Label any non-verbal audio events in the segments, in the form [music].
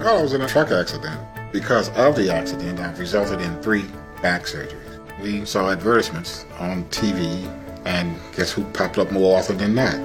Well, I was in a truck accident. Because of the accident, I've resulted in three back surgeries. We saw advertisements on TV, and guess who popped up more often than that?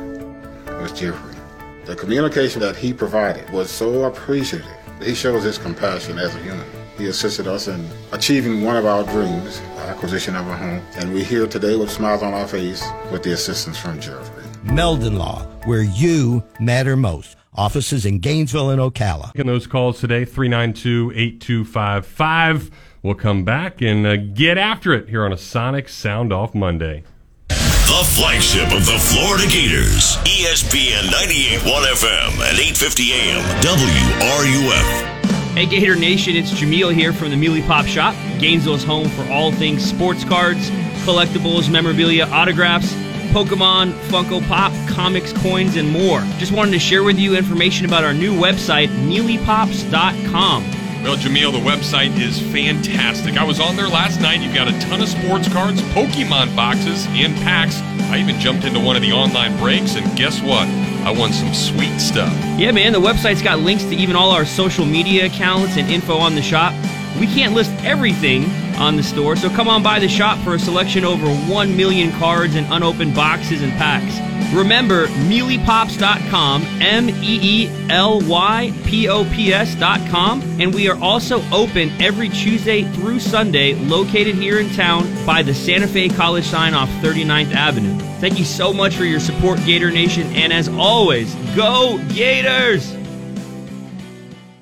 It was Jeffrey. The communication that he provided was so appreciative. He shows his compassion as a human. He assisted us in achieving one of our dreams, acquisition of a home, and we're here today with smiles on our face with the assistance from Jeffrey. Meldon Law, where you matter most. Offices in Gainesville and Ocala. Making those calls today, 392 8255. We'll come back and uh, get after it here on a Sonic Sound Off Monday. The flagship of the Florida Gators, ESPN 98.1 FM and 8:50 AM WRUF. Hey Gator Nation, it's Jameel here from the Meely Pop Shop, Gainesville's home for all things sports cards, collectibles, memorabilia, autographs, Pokemon, Funko Pop, comics, coins, and more. Just wanted to share with you information about our new website, MeelyPops.com. Well, Jameel, the website is fantastic. I was on there last night. You've got a ton of sports cards, Pokemon boxes, and packs. I even jumped into one of the online breaks, and guess what? I won some sweet stuff. Yeah, man, the website's got links to even all our social media accounts and info on the shop. We can't list everything on the store, so come on by the shop for a selection over 1 million cards and unopened boxes and packs. Remember, meelypops.com, M E E L Y P O P S.com, and we are also open every Tuesday through Sunday, located here in town by the Santa Fe College sign off 39th Avenue. Thank you so much for your support, Gator Nation, and as always, go Gators!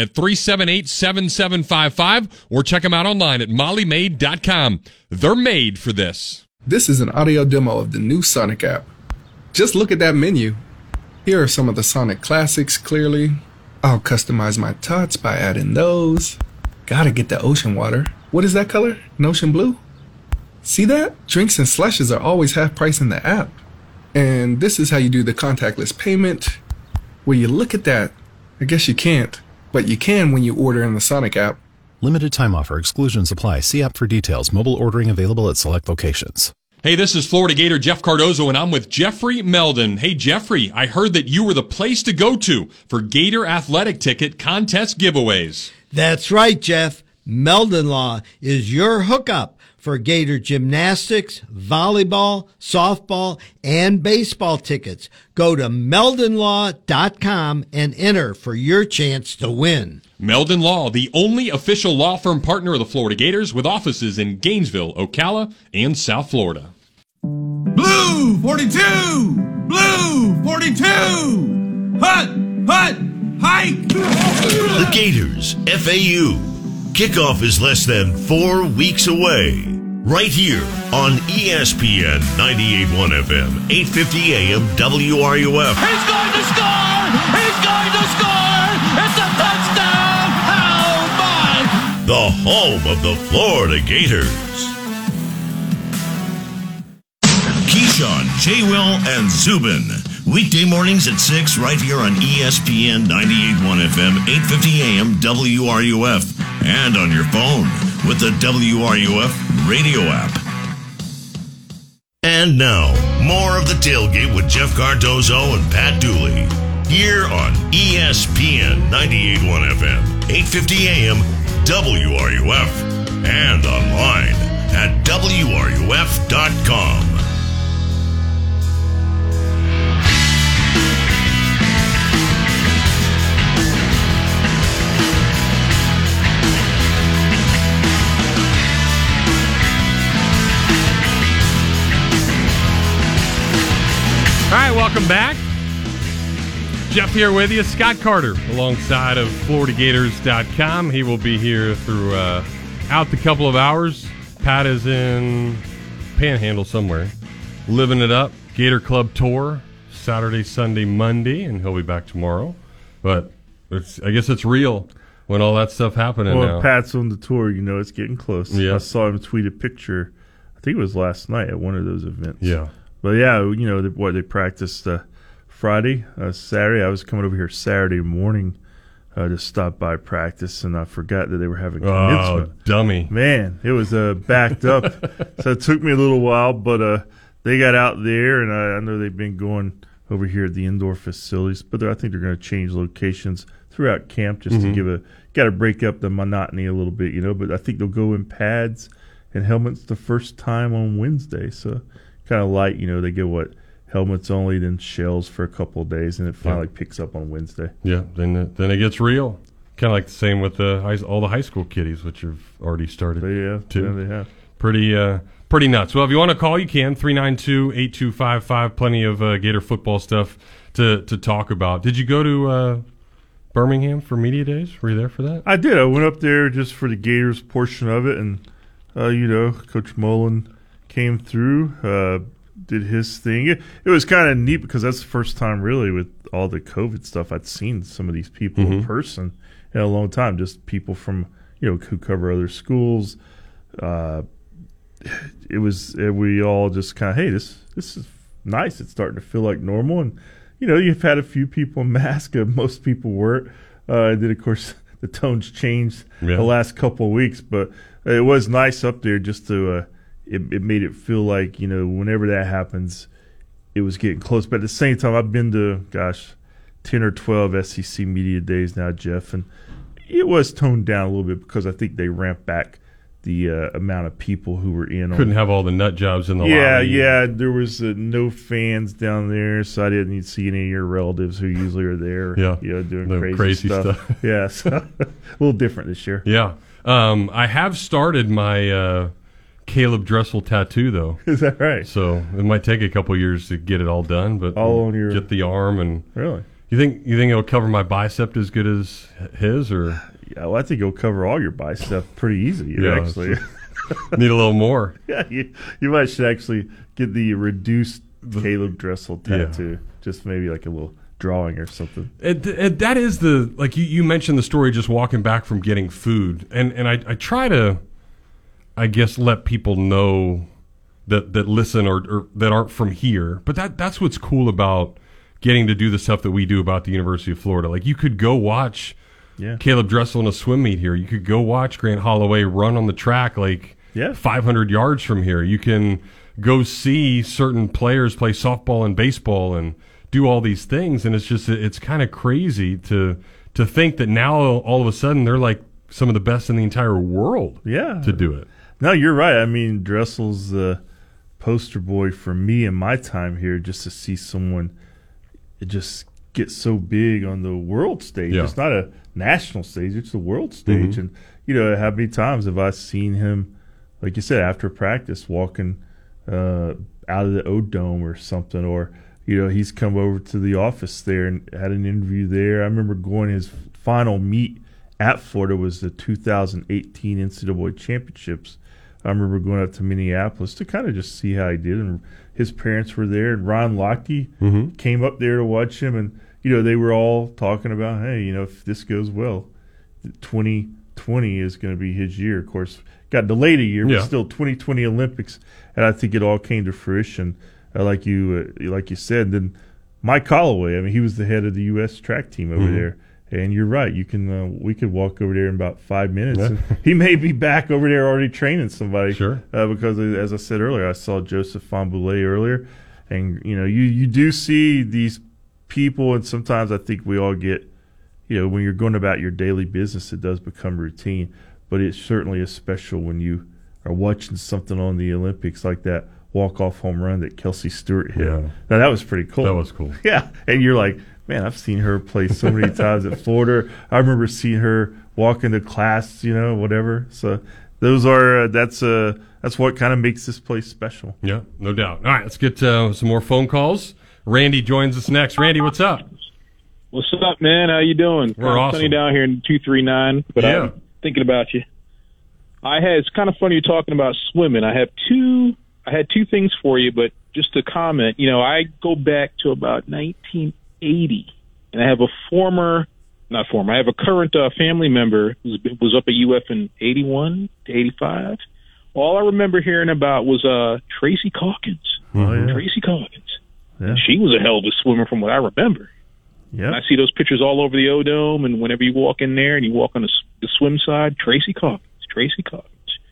at 378 7755 or check them out online at mollymaid.com. They're made for this. This is an audio demo of the new Sonic app. Just look at that menu. Here are some of the Sonic classics clearly. I'll customize my tots by adding those. Gotta get the ocean water. What is that color? An ocean blue? See that? Drinks and slushes are always half price in the app. And this is how you do the contactless payment. Will you look at that? I guess you can't, but you can when you order in the Sonic app. Limited time offer. Exclusions apply. See app for details. Mobile ordering available at select locations. Hey, this is Florida Gator Jeff Cardozo, and I'm with Jeffrey Meldon. Hey, Jeffrey, I heard that you were the place to go to for Gator athletic ticket contest giveaways. That's right, Jeff. Meldon Law is your hookup for Gator gymnastics, volleyball, softball, and baseball tickets. Go to meldonlaw.com and enter for your chance to win. Meldon Law, the only official law firm partner of the Florida Gators with offices in Gainesville, Ocala, and South Florida. Blue 42! Blue 42! Hut! Hut! Hike! The Gators, FAU. Kickoff is less than four weeks away. Right here on ESPN 98.1 FM, 850 AM WRUF. He's going to score! He's going to score! It's a touchdown! Oh my! The home of the Florida Gators. Keyshawn, J. Will, and Zubin. Weekday mornings at 6 right here on ESPN 98.1 FM, 850 AM WRUF. And on your phone with the WRUF radio app. And now, more of the tailgate with Jeff Cardozo and Pat Dooley. Here on ESPN 98.1 FM, 850 AM WRUF. And online at WRUF.com. All right, welcome back. Jeff here with you. Scott Carter alongside of FloridaGators.com. He will be here through uh, out the couple of hours. Pat is in Panhandle somewhere, living it up. Gator Club tour Saturday, Sunday, Monday, and he'll be back tomorrow. But it's I guess it's real. when all that stuff happening Well, now. Pat's on the tour, you know it's getting close. Yeah. I saw him tweet a picture. I think it was last night at one of those events. Yeah. But yeah, you know they, what they practiced uh, Friday, uh, Saturday. I was coming over here Saturday morning uh, to stop by practice, and I forgot that they were having commencement. Oh, dummy. Man, it was uh, backed up, [laughs] so it took me a little while, but uh, they got out there, and I, I know they've been going over here at the indoor facilities, but I think they're going to change locations throughout camp just Mhm. to give a got to break up the monotony a little bit, you know. But I think they'll go in pads and helmets the first time on Wednesday, so kind of light, you know. They get what helmets only, then shells for a couple of days, and it finally picks up on Wednesday. Yeah, then it, then it gets real. Kind of like the same with the high, all the high school kiddies, which have already started. Yeah, too. yeah, they have. Pretty uh, pretty nuts. Well, if you want to call, you can 392-8255. Plenty of uh, Gator football stuff to to talk about. Did you go to uh, Birmingham for media days? Were you there for that? I did. I went up there just for the Gators portion of it, and uh, you know, Coach Mullen came through, uh, did his thing. It, it was kind of neat because that's the first time, really, with all the COVID stuff, I'd seen some of these people in Mhm. person in a long time. Just people from you know who cover other schools. Uh, it was we all just kind of hey this this is nice it's starting to feel like normal and you know you've had a few people [laughs] mask uh, most people weren't uh, and then of course [laughs] the tones changed Yeah. the last couple of weeks but it was nice up there just to uh, it, it made it feel like you know whenever that happens it was getting close but at the same time I've been to gosh 10 or 12 SEC media days now Jeff and it was toned down a little bit because I think they ramped back the uh, amount of people who were in. Couldn't on, have all the nut jobs in the yeah, lobby. yeah. There was uh, no fans down there, so I didn't see any of your relatives who usually are there. Yeah. you know, doing The crazy, crazy stuff. stuff. [laughs] yeah, so, [laughs] a little different this year. Yeah. Um, I have started my uh, Caeleb Dressel tattoo though. [laughs] Is that right? So it might take a couple years to get it all done, but All on your- get the arm and Really? You think you think it'll cover my bicep as good as his, or Yeah, well, I think it'll cover all your bicep pretty easy. You [laughs] Yeah, actually. [laughs] need a little more? yeah, you, you might should actually get the reduced Caeleb Dressel Yeah. tattoo. Just maybe like a little drawing or something. It, it, that is the like you, you mentioned the story just walking back from getting food, and and I, I try to, I guess, let people know that that listen or, or that aren't from here. But that that's what's cool about getting to do the stuff that we do about the University of Florida. Like you could go watch Yeah. Caeleb Dressel in a swim meet here. You could go watch Grant Holloway run on the track like Yeah. 500 yards from here. You can go see certain players play softball and baseball and do all these things and it's just it's kind of crazy to to think that now all of a sudden they're like some of the best in the entire world Yeah. to do it. No, you're right. I mean, Dressel's the poster boy for me in my time here just to see someone just get so big on the world stage. Yeah. It's not a national stage, it's the world stage. Mhm. And, you know, how many times have I seen him, like you said, after practice walking uh, out of the O Dome or something, or, you know, he's come over to the office there and had an interview there. I remember going his final meet at Florida was the 2018 NCAA championships. I remember going up to Minneapolis to kind of just see how he did, and his parents were there, and Ron Lochte Mhm. came up there to watch him, and you know they were all talking about, hey, you know, if this goes well, 2020 is going to be his year. Of course, got delayed a year, Yeah. but still 2020 Olympics, and I think it all came to fruition, uh, like you uh, like you said. Then Mike Holloway, I mean, he was the head of the U.S. track team over Mhm. there. And you're right. You can uh, we could walk over there in about five minutes. Yeah. [laughs] he may be back over there already training somebody. Sure. Uh, because as I said earlier, I saw Joseph Fahnbulleh earlier, and you know you you do see these people, and sometimes I think we all get, you know, when you're going about your daily business, it does become routine. But it certainly is special when you are watching something on the Olympics like that walk off home run that Kelsey Stewart hit. Yeah. Now that was pretty cool. That was cool. [laughs] Yeah, and you're like, man, I've seen her play so many [laughs] times at Florida. I remember seeing her walk into class, you know, whatever. So those are uh, that's uh that's what kind of makes this place special. Yeah, no doubt. All right, let's get uh, some more phone calls. Randy joins us next. Randy, what's up? What's up, man? How you doing? We're Kinda awesome. Sunny down here in two three nine, but Yeah. I'm thinking about you. I had. It's kind of funny you're talking about swimming. I have two. I had two things for you, but just to comment, you know, I go back to about 1980, and I have a former not former. I have a current uh, family member who was up at UF in '81 to '85. All I remember hearing about was uh, Tracy Caulkins. Oh, yeah. Tracy Caulkins. Yeah. She was a hell of a swimmer from what I remember. Yeah. I see those pictures all over the O Dome, and whenever you walk in there and you walk on the, the swim side, Tracy Caulkins, Tracy Caulkins.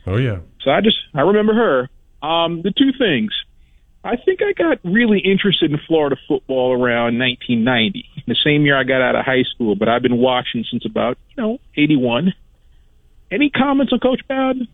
Oh yeah. So I just I remember her. Um, the two things. I think I got really interested in Florida football around 1990, the same year I got out of high school. But I've been watching since about you know 81. Any comments on Coach Bowden?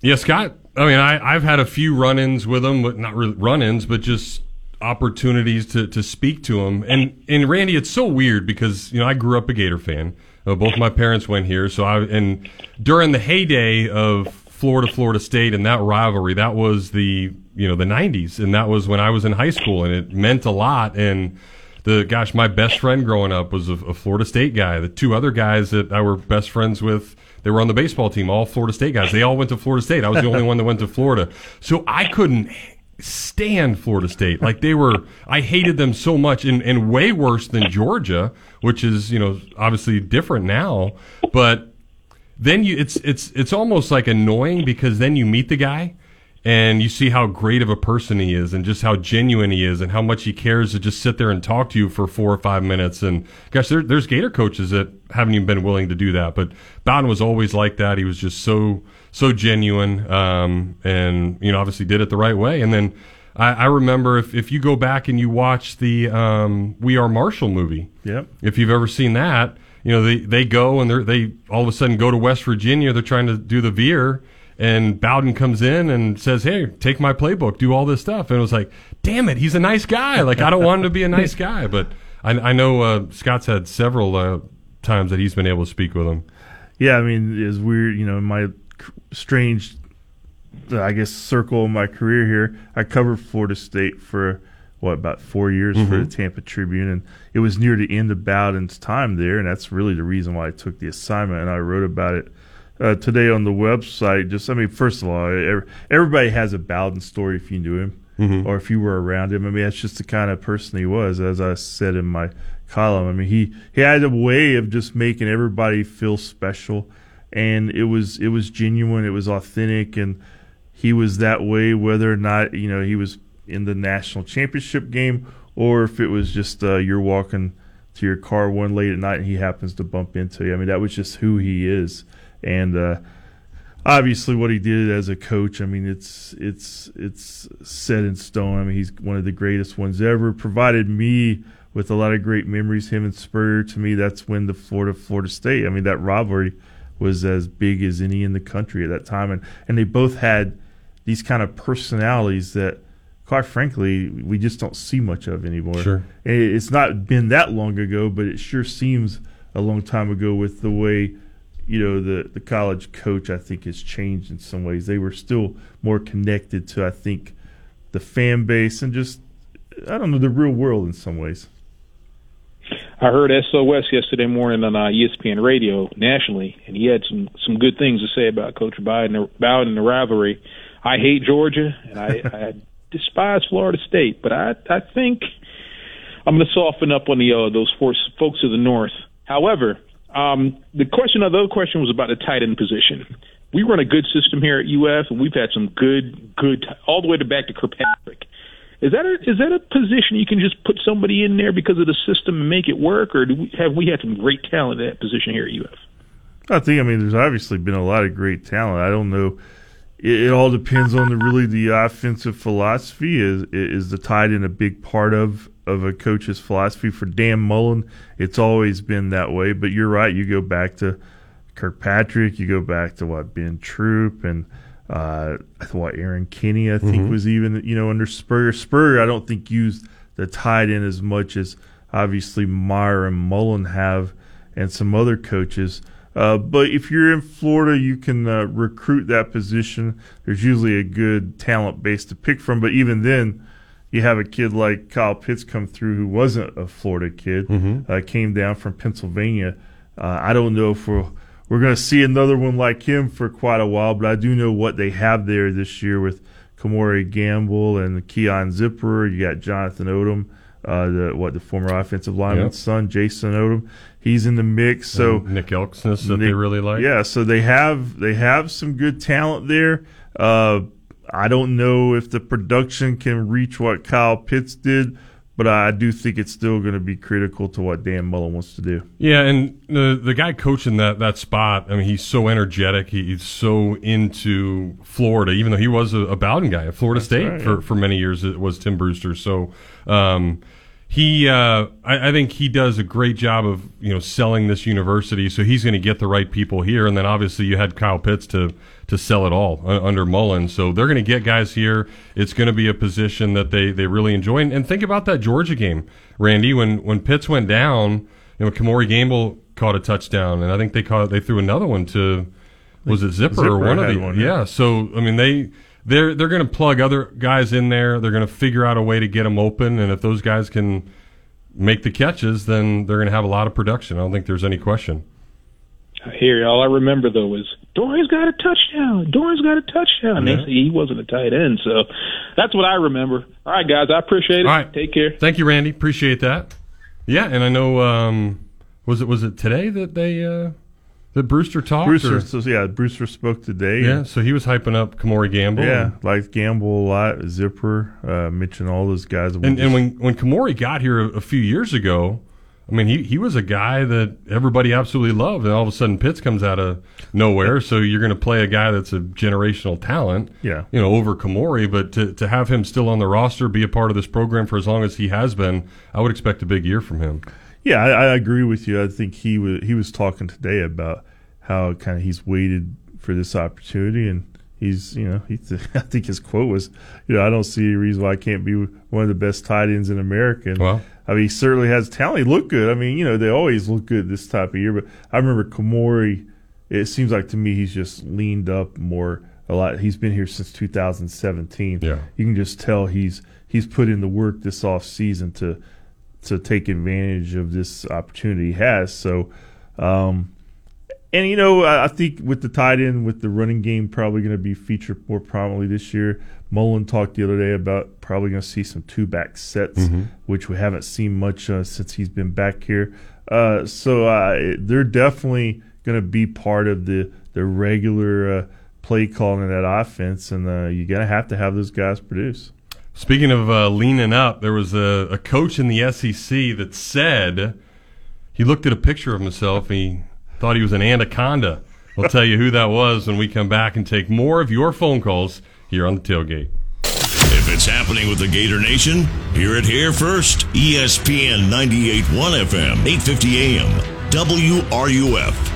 Yeah, Scott. I mean, I, I've had a few run-ins with him, but not really run-ins, but just opportunities to, to speak to him. And and Randy, it's so weird because you know I grew up a Gator fan. Uh, both my parents went here, so I and during the heyday of Florida, Florida State, and that rivalry, that was the you know the '90s, and that was when I was in high school, and it meant a lot. And the gosh, my best friend growing up was a, a Florida State guy. The two other guys that I were best friends with, they were on the baseball team, all Florida State guys. They all went to Florida State. I was the only one that went to Florida. So I couldn't stand Florida State. Like they were, I hated them so much, and, and way worse than Georgia, which is you know obviously different now. But then you, it's it's it's almost like annoying because then you meet the guy and you see how great of a person he is and just how genuine he is and how much he cares to just sit there and talk to you for four or five minutes and gosh there, there's gator coaches that haven't even been willing to do that but bowden was always like that he was just so so genuine um, and you know obviously did it the right way and then I, I remember if, if you go back and you watch the um, we are marshall movie Yep. if you've ever seen that, you know they they go and they they all of a sudden go to West Virginia. They're trying to do the veer, and Bowden comes in and says, "Hey, take my playbook, do all this stuff." And it was like, "Damn it, he's a nice guy. Like I don't want him to be a nice guy." But I, I know uh, Scott's had several uh, times that he's been able to speak with him. Yeah, I mean, it's weird, you know, my strange, I guess, circle of my career here, I covered Florida State for, what, about four years for the Mhm. Tampa Tribune. And it was near the end of Bowden's time there. And that's really the reason why I took the assignment. And I wrote about it uh, today on the website. Just, I mean, first of all, everybody has a Bowden story if you knew him Mhm. or if you were around him. I mean, that's just the kind of person he was, as I said in my column. I mean, he, he had a way of just making everybody feel special, and it was it was genuine, it was authentic, and he was that way whether or not you know he was in the national championship game or if it was just uh, you're walking to your car one late at night and he happens to bump into you. I mean, that was just who he is, and. Uh, obviously what he did as a coach i mean it's it's it's set in stone i mean he's one of the greatest ones ever provided me with a lot of great memories him and spurrier to me that's when the florida florida state i mean that rivalry was as big as any in the country at that time and and they both had these kind of personalities that quite frankly we just don't see much of anymore Sure. It's not been that long ago but it sure seems a long time ago with the way you know the the college coach I think has changed in some ways. They were still more connected to I think the fan base and just I don't know the real world in some ways. I heard SOS yesterday morning on uh, ESPN radio nationally, and he had some some good things to say about Coach Biden, Bowden and the rivalry. I hate Georgia, and I, [laughs] I despise Florida State, but I I think I'm going to soften up on the uh, those four folks of the north. However, um, the question, the other question was about the tight end position. We run a good system here at UF, and we've had some good, good, all the way to back to Kirkpatrick. Is that a, is that a position you can just put somebody in there because of the system and make it work, or do we, have we had some great talent at that position here at UF? I think I mean there's obviously been a lot of great talent. I don't know. It, it all depends on the really the offensive philosophy. Is is the tight end a big part of of a coach's philosophy? For Dan Mullen, it's always been that way. But you're right. You go back to Kirkpatrick. You go back to what Ben Troupe and uh, I thought what Erron Kinney. I think Mhm. was even you know under Spurrier. Spurrier, I don't think used the tight end as much as obviously Meyer and Mullen have, and some other coaches. Uh, but if you're in Florida, you can uh, recruit that position. There's usually a good talent base to pick from. But even then, you have a kid like Kyle Pitts come through who wasn't a Florida kid, Mhm. uh, came down from Pennsylvania. Uh, I don't know if we're, we're going to see another one like him for quite a while, but I do know what they have there this year with Kemore Gamble and Keon Zipper. You got Jonathan Odom uh, the what the former offensive lineman's Yep. son, Jason Odom. He's in the mix. So And Nick Elksnis that they really like. Yeah, so they have they have some good talent there. I don't know if the production can reach what Kyle Pitts did, but I do think it's still going to be critical to what Dan Mullen wants to do. Yeah, and the the guy coaching that that spot, I mean, he's so energetic. He, he's so into Florida, even though he was a, a Bowden guy at Florida State right, for, yeah. for many years. It was Tim Brewster. So um, he, uh, I, I think he does a great job of you know selling this university. So he's going to get the right people here, and then obviously you had Kyle Pitts to to sell it all uh, under Mullen. So they're going to get guys here. It's going to be a position that they they really enjoy. And, and think about that Georgia game, Randy, when when Pitts went down. You know, Kemore Gamble caught a touchdown, and I think they caught they threw another one to was it Zipper, or one of had the one, yeah. yeah. So I mean they they're they're going to plug other guys in there. They're going to figure out a way to get them open, and if those guys can make the catches, then they're going to have a lot of production. I don't think there's any question. I hear you. All I remember though was Doering's got a touchdown. Doering's got a touchdown. And Yeah. they say he wasn't a tight end, so that's what I remember. All right, guys, I appreciate it. All right. Take care. Thank you, Randy. Appreciate that. Yeah, and I know um, was it was it today that they uh, that Brewster talked? Brewster, so yeah, Brewster spoke today. yeah, so he was hyping up Kemore Gamble. yeah, like Gamble a lot, Zipper, uh, mentioned all those guys. And, and when when Kemore got here a, a few years ago, I mean he he was a guy that everybody absolutely loved, and all of a sudden Pitts comes out of nowhere. So you're going to play a guy that's a generational talent, Yeah. you know, over Kemore. But to to have him still on the roster, be a part of this program for as long as he has been, I would expect a big year from him. Yeah, I, I agree with you. I think he was he was talking today about how kind of he's waited for this opportunity, and he's you know he [laughs] I think his quote was, you know, I don't see any reason why I can't be one of the best tight ends in America. And, Well. I mean, he certainly has talent. He looked good. I mean, you know, they always look good this type of year. But I remember Kemore. It seems like to me he's just leaned up more a lot. He's been here since 2017. Yeah. you can just tell he's he's put in the work this off season to to take advantage of this opportunity he has. So, um, and you know, I, I think with the tight end, with the running game probably going to be featured more prominently this year. Mullen talked the other day about probably going to see some two back sets, which we haven't seen much uh, since he's been back here. Uh, so uh, they're definitely going to be part of the the regular uh, play calling in that offense, and uh, you're going to have to have those guys produce. Speaking of uh, leaning up, there was a, a coach in the SEC that said he looked at a picture of himself he thought he was an anaconda. We'll tell you who that was when we come back and take more of your phone calls here on the tailgate. If it's happening with the Gator Nation, hear it here first. ESPN 98.1 FM, 8:50 AM, WRUF.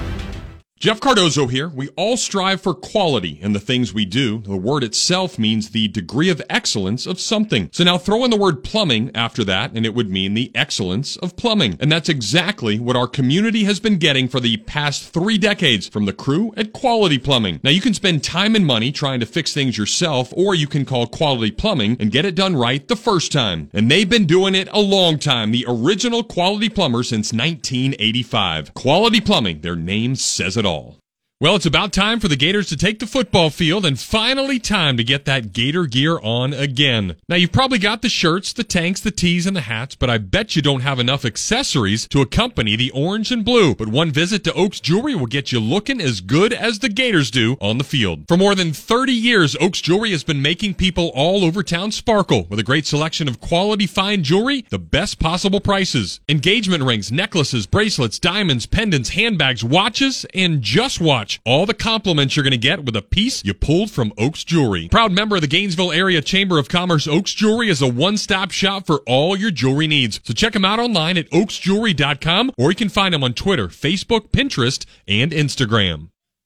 Jeff Cardozo here. We all strive for quality in the things we do. The word itself means the degree of excellence of something. So now throw in the word plumbing after that, and it would mean the excellence of plumbing. And that's exactly what our community has been getting for the past three decades from the crew at Quality Plumbing. Now you can spend time and money trying to fix things yourself, or you can call Quality Plumbing and get it done right the first time. And they've been doing it a long time. The original Quality Plumber since 1985. Quality Plumbing, their name says it all all. Well, it's about time for the Gators to take the football field and finally time to get that Gator gear on again. Now, you've probably got the shirts, the tanks, the tees, and the hats, but I bet you don't have enough accessories to accompany the orange and blue. But one visit to Oaks Jewelry will get you looking as good as the Gators do on the field. For more than 30 years, Oaks Jewelry has been making people all over town sparkle with a great selection of quality fine jewelry, the best possible prices. Engagement rings, necklaces, bracelets, diamonds, pendants, handbags, watches, and just watch all the compliments you're going to get with a piece you pulled from Oaks Jewelry. Proud member of the Gainesville Area Chamber of Commerce, Oaks Jewelry is a one-stop shop for all your jewelry needs. So check them out online at oaksjewelry.com or you can find them on Twitter, Facebook, Pinterest, and Instagram.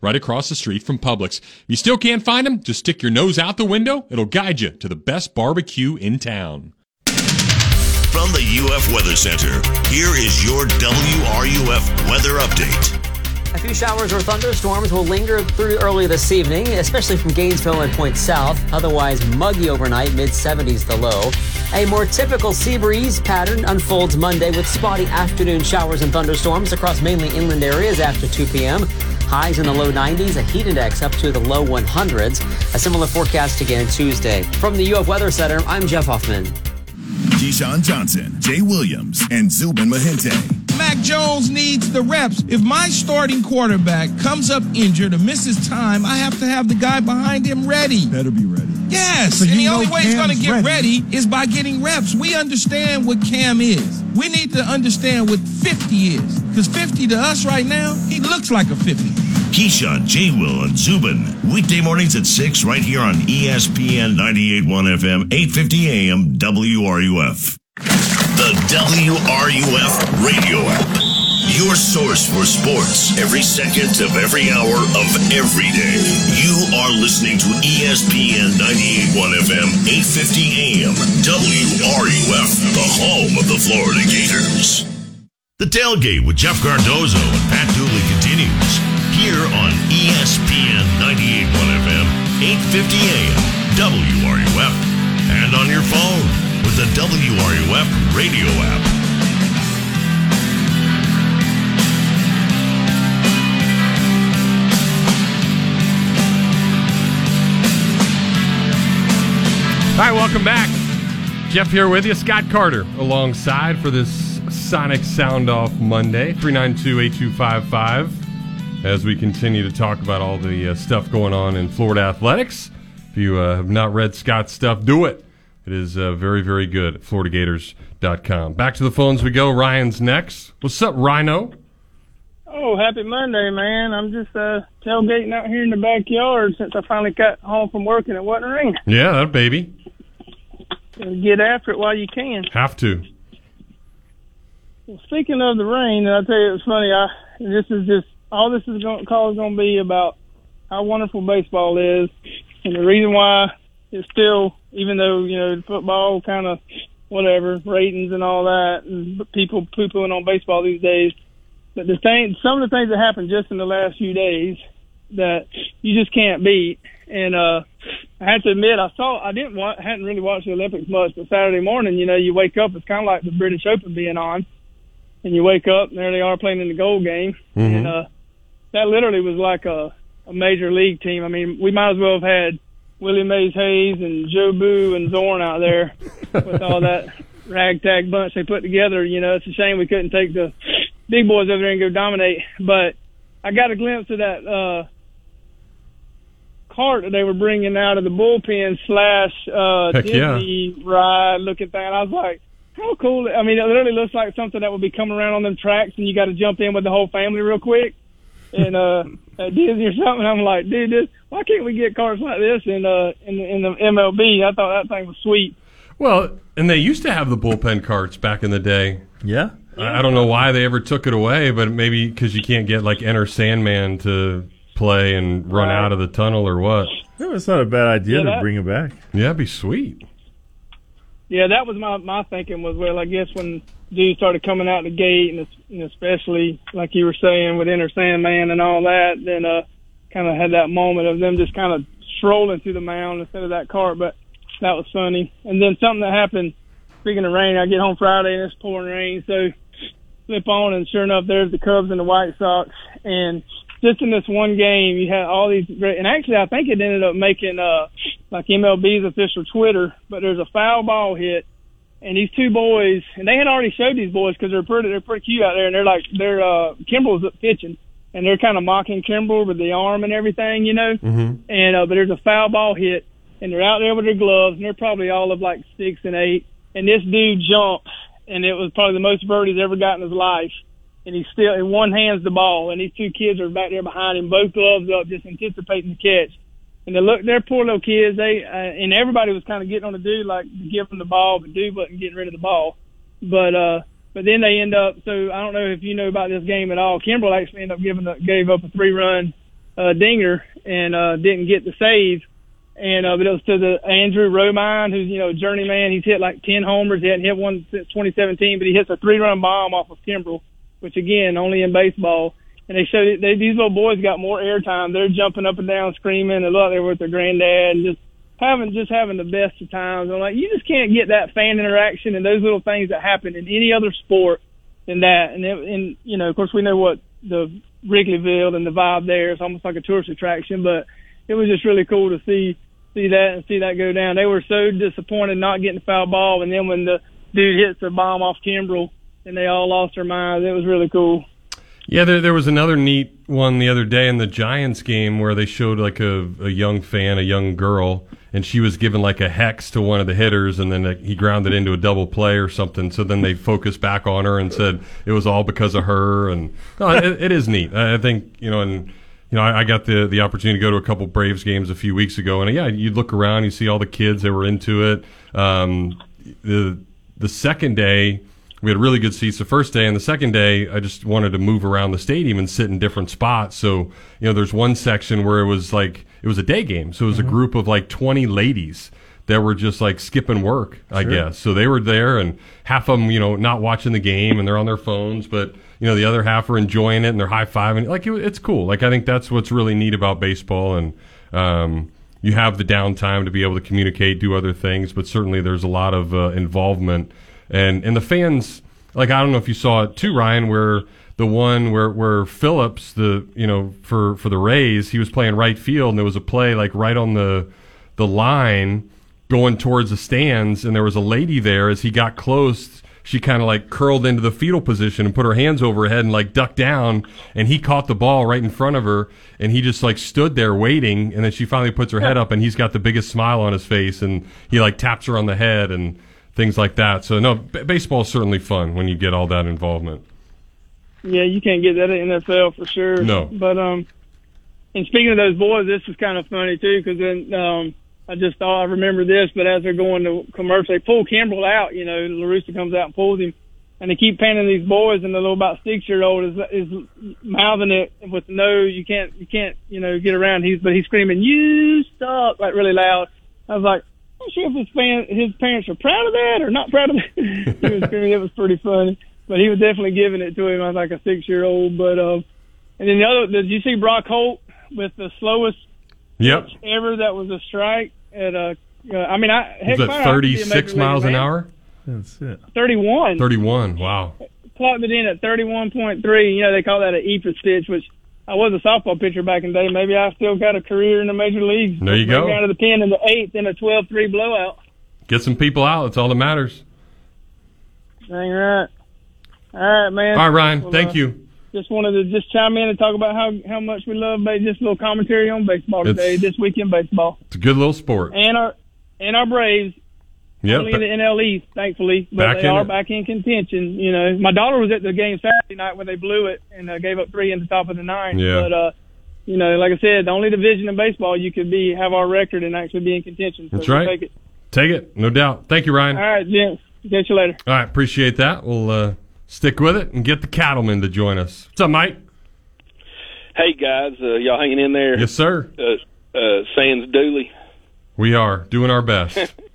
right across the street from Publix. If you still can't find them, just stick your nose out the window. It'll guide you to the best barbecue in town. From the UF Weather Center, here is your WRUF weather update. A few showers or thunderstorms will linger through early this evening, especially from Gainesville and Point South. Otherwise, muggy overnight, mid 70s the low. A more typical sea breeze pattern unfolds Monday with spotty afternoon showers and thunderstorms across mainly inland areas after 2 p.m. Highs in the low 90s, a heat index up to the low 100s. A similar forecast again Tuesday. From the UF Weather Center, I'm Jeff Hoffman. Keyshawn Johnson, Jay Williams, and Zubin Mehenti. Mac Jones needs the reps. If my starting quarterback comes up injured or misses time, I have to have the guy behind him ready. Better be ready. Yes, So and the only way he's going to get ready. ready. is by getting reps. We understand what Cam is. We need to understand what 50 is. Because 50 to us right now, he looks like a 50. Keyshawn, J. Will, and Zubin. Weekday mornings at 6 right here on ESPN 98.1 FM, 8.50 AM, WRUF. The WRUF radio app. Your source for sports every second of every hour of every day. You are listening to ESPN 98.1 FM, 8.50 AM, WRUF, the home of the Florida Gators. The tailgate with Jeff Cardozo and Pat Dooley continues here on ESPN 98.1 FM, 8:50 AM, WRUF, and on your phone with the WRUF radio app. Right, welcome back. Jeff here with you. Scott Carter alongside for this Sonic Sound Off Monday, 392 8255. As we continue to talk about all the uh, stuff going on in Florida athletics. If you uh, have not read Scott's stuff, do it. It is uh, very, very good at FloridaGators.com. Back to the phones we go. Ryan's next. What's up, Rhino? Oh, happy Monday, man. I'm just uh, tailgating out here in the backyard since I finally got home from work and it wasn't raining. Yeah, that baby. Get after it while you can. Have to. Well, speaking of the rain, and I tell you, it's funny. I this is just all this is going call is going to be about how wonderful baseball is, and the reason why it's still, even though you know football kind of whatever ratings and all that, and people poo pooing on baseball these days. But the thing, some of the things that happened just in the last few days that you just can't beat. And uh I have to admit, I saw, I didn't wa hadn't really watched the Olympics much, but Saturday morning, you know, you wake up, it's kind of like the British Open being on, and you wake up, and there they are playing in the gold game, Mhm. and uh that literally was like a a major league team. I mean, we might as well have had Willie Mays Hayes and Jobu and Zorn out there with all that [laughs] ragtag bunch they put together. You know, it's a shame we couldn't take the big boys over there and go dominate. But I got a glimpse of that uh cart that they were bringing out of the bullpen slash uh Heck yeah. Disney ride looking thing. I was like, how cool! I mean, it literally looks like something that would be coming around on them tracks, and you got to jump in with the whole family real quick. And uh, at Disney or something, I'm like, dude, this why can't we get cars like this in uh in the, in the MLB? I thought that thing was sweet. Well, and they used to have the bullpen carts back in the day. Yeah. I I don't know why they ever took it away, but maybe because you can't get like Enter Sandman to play and run Right. out of the tunnel or what. No, it's not a bad idea Yeah, to that- bring it back. Yeah, it'd be sweet. Yeah, that was my my thinking was well, I guess when dudes started coming out the gate, and especially like you were saying with Enter Sandman and all that, then uh, kind of had that moment of them just kind of strolling through the mound instead of that cart. But that was funny. And then something that happened. Speaking of rain, I get home Friday and it's pouring rain, so flip on and sure enough, there's the Cubs and the White Sox. And just in this one game, you had all these great. And actually, I think it ended up making uh like MLB's official Twitter. But there's a foul ball hit, and these two boys, and they had already showed these boys because they're pretty they're pretty cute out there, and they're like they're uh Kimbrel's up pitching, and they're kind of mocking Kimbrel with the arm and everything, you know. Mm-hmm. And uh, but there's a foul ball hit, and they're out there with their gloves, and they're probably all of like six and eight. And this dude jumps, and it was probably the most vert he's ever got in his life. And he's still in one hand's the ball, and these two kids are back there behind him, both gloves up, just anticipating the catch. And they look, they're poor little kids. They uh, and everybody was kind of getting on the dude like to give him the ball, but dude wasn't getting rid of the ball. But uh, but then they end up. So I don't know if you know about this game at all. Kimbrel actually ended up giving the, gave up a three run uh, dinger and uh, didn't get the save. And uh, but it was to the Andrew Romine, who's you know journeyman. He's hit like ten homers. He hadn't hit one since 2017, but he hits a three run bomb off of Kimbrel, which again only in baseball. And they showed it, they, these little boys got more airtime. They're jumping up and down, screaming, and look, they were with their granddad, and just having just having the best of times. I'm like, you just can't get that fan interaction and those little things that happen in any other sport than that. And it, and you know, of course, we know what the Wrigleyville and the vibe there. It's almost like a tourist attraction, but it was just really cool to see see that and see that go down. They were so disappointed not getting the foul ball, and then when the dude hits the bomb off Kimbrel, and they all lost their minds. It was really cool. Yeah, there, there was another neat one the other day in the Giants game where they showed like a, a young fan, a young girl, and she was given like a hex to one of the hitters, and then he grounded into a double play or something. So then they focused back on her and said it was all because of her. And no, it, it is neat. I think you know, and you know, I, I got the the opportunity to go to a couple Braves games a few weeks ago, and yeah, you look around, you see all the kids that were into it. Um, the the second day we had really good seats the first day and the second day i just wanted to move around the stadium and sit in different spots. So you know there's one section where it was like it was a day game. So it was a group of like 20 ladies that were just like skipping work i Sure. guess. So they were there and half of them you know not watching the game and they're on their phones but you know the other half are enjoying it and they're high-fiving. Like it, it's cool. Like i think that's what's really neat about baseball and um, you have the downtime to be able to communicate do other things but certainly there's a lot of uh, involvement and and the fans like I don't know if you saw it too, Ryan, where the one where where Phillips the you know for for the Rays he was playing right field and there was a play like right on the the line going towards the stands and there was a lady there. As he got close she kind of like curled into the fetal position and put her hands over her head and like ducked down. And he caught the ball right in front of her and he just like stood there waiting. And then she finally puts her head up and he's got the biggest smile on his face and he like taps her on the head and things like that so no b- baseball is certainly fun when you get all that involvement Yeah, you can't get that in NFL for sure. No. But um, and speaking of those boys, this is kind of funny too because then um, I just thought I remember this, but as they're going to commercial, they pull Kimbrel out. You know, La Russa comes out and pulls him, and they keep panning these boys, and the little about six year old is is mouthing it with no, you can't, you can't, you know, get around. He's but he's screaming, "You stop!" like really loud. I was like. I'm not sure if his fan, his parents are proud of that or not proud of that. [laughs] he was screaming. It was pretty funny, but he was definitely giving it to him. I was like a six year old. But um, and then the other, did you see Brock Holt with the slowest yep ever? That was a strike at a. Uh, I mean, I heck, was fine, that I could be a 36 miles an hour That's it. 31. 31 wow Clocked it in at 31.3. You know, they call that an eephus pitch, which I was a softball pitcher back in the day. Maybe I still got a career in the major leagues. There you go. Down to the pen in the eighth in a 12-3 blowout. get some people out that's all that matters Dang right. All right, man. all right ryan Well, thank uh, you Just wanted to just chime in and talk about how how much we love just a little commentary on baseball It's- today, this weekend baseball, it's a good little sport and our and our Braves. Yep. Only in the NL East, thankfully, but Back they are it. back in contention. You know, my daughter was at the game Saturday night when they blew it and uh, gave up three in the top of the ninth. Yeah. But uh, you know, like I said, the only division in baseball you could be have our record and actually be in contention. So That's right. Take it. take it no doubt thank you ryan All right, gents. Catch you later. All right, appreciate that. We'll uh, stick with it and get the cattlemen to join us. What's up, Mike? Hey guys, uh, y'all hanging in there? Yes, sir. Uh, uh, Sands Dooley. We are doing our best. [laughs]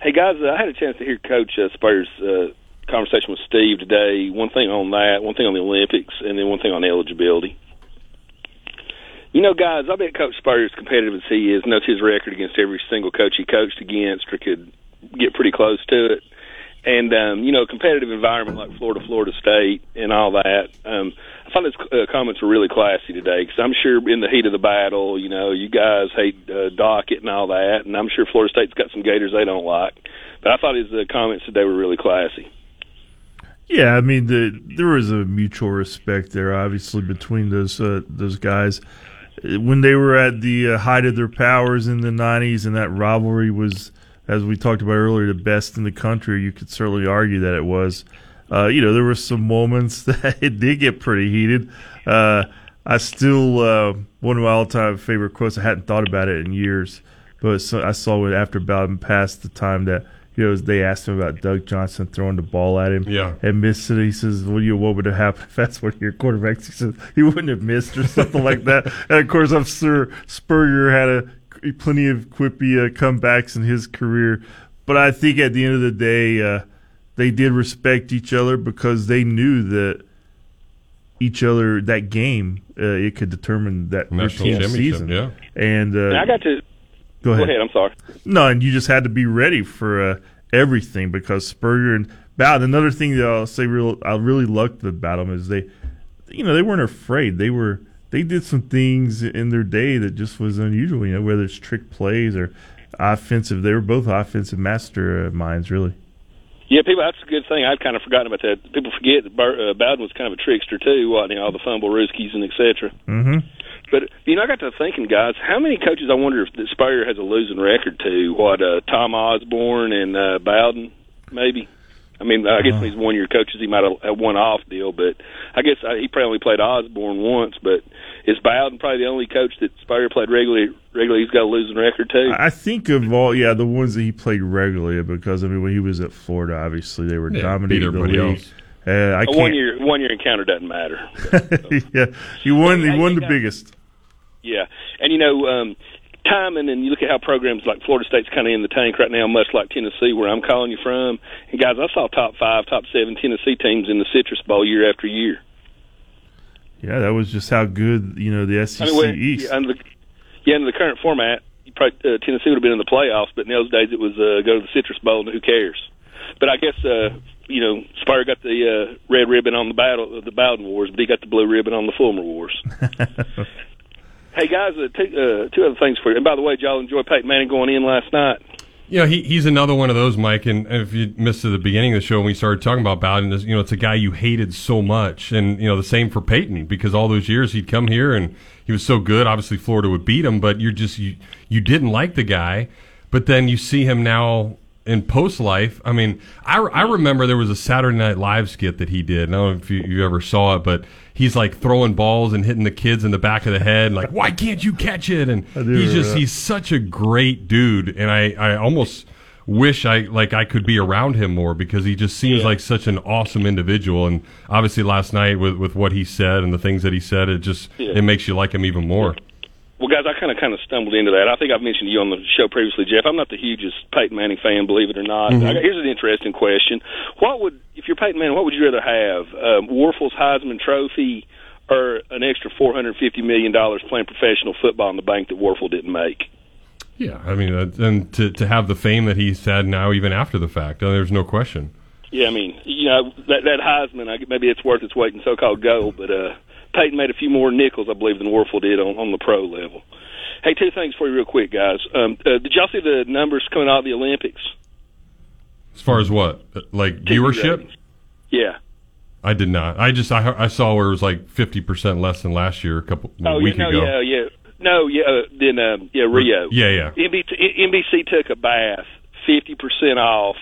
Hey guys, uh, I had a chance to hear Coach uh, Spurs' uh, conversation with Steve today. One thing on that, one thing on the Olympics, and then one thing on eligibility. You know, guys, I bet Coach Spurs, competitive as he is, knows his record against every single coach he coached against, or could get pretty close to it. And um, you know, competitive environment like Florida, Florida State, and all that. Um, I thought his uh, comments were really classy today because I'm sure in the heat of the battle, you know, you guys hate uh, docket and all that, and I'm sure Florida State's got some Gators they don't like. But I thought his uh, comments today were really classy. Yeah, I mean, the, there was a mutual respect there, obviously, between those uh, those guys. When they were at the uh, height of their powers in the '90s, and that rivalry was, as we talked about earlier, the best in the country. You could certainly argue that it was. Uh, you know, there were some moments [laughs] that it did get pretty heated. Uh, I still uh, one of my all-time favorite quotes. I hadn't thought about it in years, but so I saw it after Bowden passed the time that you know they asked him about Doug Johnson throwing the ball at him, Yeah. and missed it. He says, "What do you what would have happened if that's one of your quarterbacks?" He says [laughs] he wouldn't have missed or something like that. And of course, I'm sure Spurrier had a plenty of quippy uh, comebacks in his career, but I think at the end of the day, uh, they did respect each other because they knew that each other that game uh, it could determine that their National season. yeah. and uh, And I got to Go ahead. I'm sorry. No, and you just had to be ready for uh, everything because Spurrier and Bowden. Another thing that I'll say, real, I really liked about them is they, you know, they weren't afraid. They were they did some things in their day that just was unusual. You know, whether it's trick plays or offensive, they were both offensive master uh, minds, really. Yeah, people. That's a good thing. I'd kind of forgotten about that. People forget that Bur- uh, Bowden was kind of a trickster too, wasn't he? All the fumble rooskies and et cetera. Mm-hmm. But you know, I got to thinking, guys. How many coaches? I wonder if Spurrier has a losing record to what? Uh, Tom Osborne and uh, Bowden, maybe. I mean, I guess when he's one year coaches, he might have a one off deal, but I guess uh, he probably played Osborne once. But is Bowden probably the only coach that Spurrier played regularly? Regularly, he's got a losing record too. I think of all, yeah, the ones that he played regularly because I mean, when he was at Florida, obviously they were Yeah, dominating beat the everybody league. else. Uh, I a can't. one year one year encounter doesn't matter. [laughs] yeah, he won. He won the guys. biggest. Yeah, and you know, um, timing, and you look at how programs like Florida State's kind of in the tank right now, much like Tennessee, where I'm calling you from. And guys, I saw top five, top seven Tennessee teams in the Citrus Bowl year after year. Yeah, that was just how good you know the SEC I mean, East. yeah, under the, yeah, under the current format, you probably, uh, Tennessee would have been in the playoffs, but in those days it was uh, go to the Citrus Bowl, and who cares? But I guess uh, you know, Spurrier got the uh, red ribbon on the battle, of the Bowden Wars, but he got the blue ribbon on the Fulmer Wars. [laughs] Hey guys, uh, two, uh, two other things for you. And by the way, did y'all enjoy Peyton Manning going in last night? Yeah, he, he's another one of those, Mike. And if you missed the beginning of the show when we started talking about Bowden, you know, it's a guy you hated so much. And, you know, the same for Peyton because all those years he'd come here and he was so good. Obviously, Florida would beat him, but you're just, you, you didn't like the guy. But then you see him now in post life. I mean, I, I remember there was a Saturday Night Live skit that he did. I don't know if you, you ever saw it, but he's like throwing balls and hitting the kids in the back of the head, and like, why can't you catch it? And he's just, that. he's such a great dude. And I, I almost wish I, like, I could be around him more because he just seems like such an awesome individual. And obviously last night with, with what he said and the things that he said, it just, Yeah. it makes you like him even more. Well, guys, I kind of kind of stumbled into that. I think I've mentioned to you on the show previously, Jeff. I'm not the hugest Peyton Manning fan, believe it or not. Mhm. Here's an interesting question: What would, if you're Peyton Manning, what would you rather have? Um, Wuerffel's Heisman Trophy or an extra 450 million dollars playing professional football in the bank that Wuerffel didn't make? Yeah, I mean, uh, and to to have the fame that he's had now, even after the fact, uh, there's no question. Yeah, I mean, you know that that Heisman, I, maybe it's worth its weight in so-called gold, but uh, Peyton made a few more nickels, I believe, than Wuerffel did on, on the pro level. Hey, two things for you, real quick, guys. Um, uh, did y'all see the numbers coming out of the Olympics? As far as what, like viewership. Yeah. I did not. I just I, I saw where it was like fifty percent less than last year, a couple a Oh, week yeah, no, ago. yeah, yeah. No, yeah, uh, then um, yeah, Rio. Yeah, yeah. NBC, NBC took a bath, fifty percent off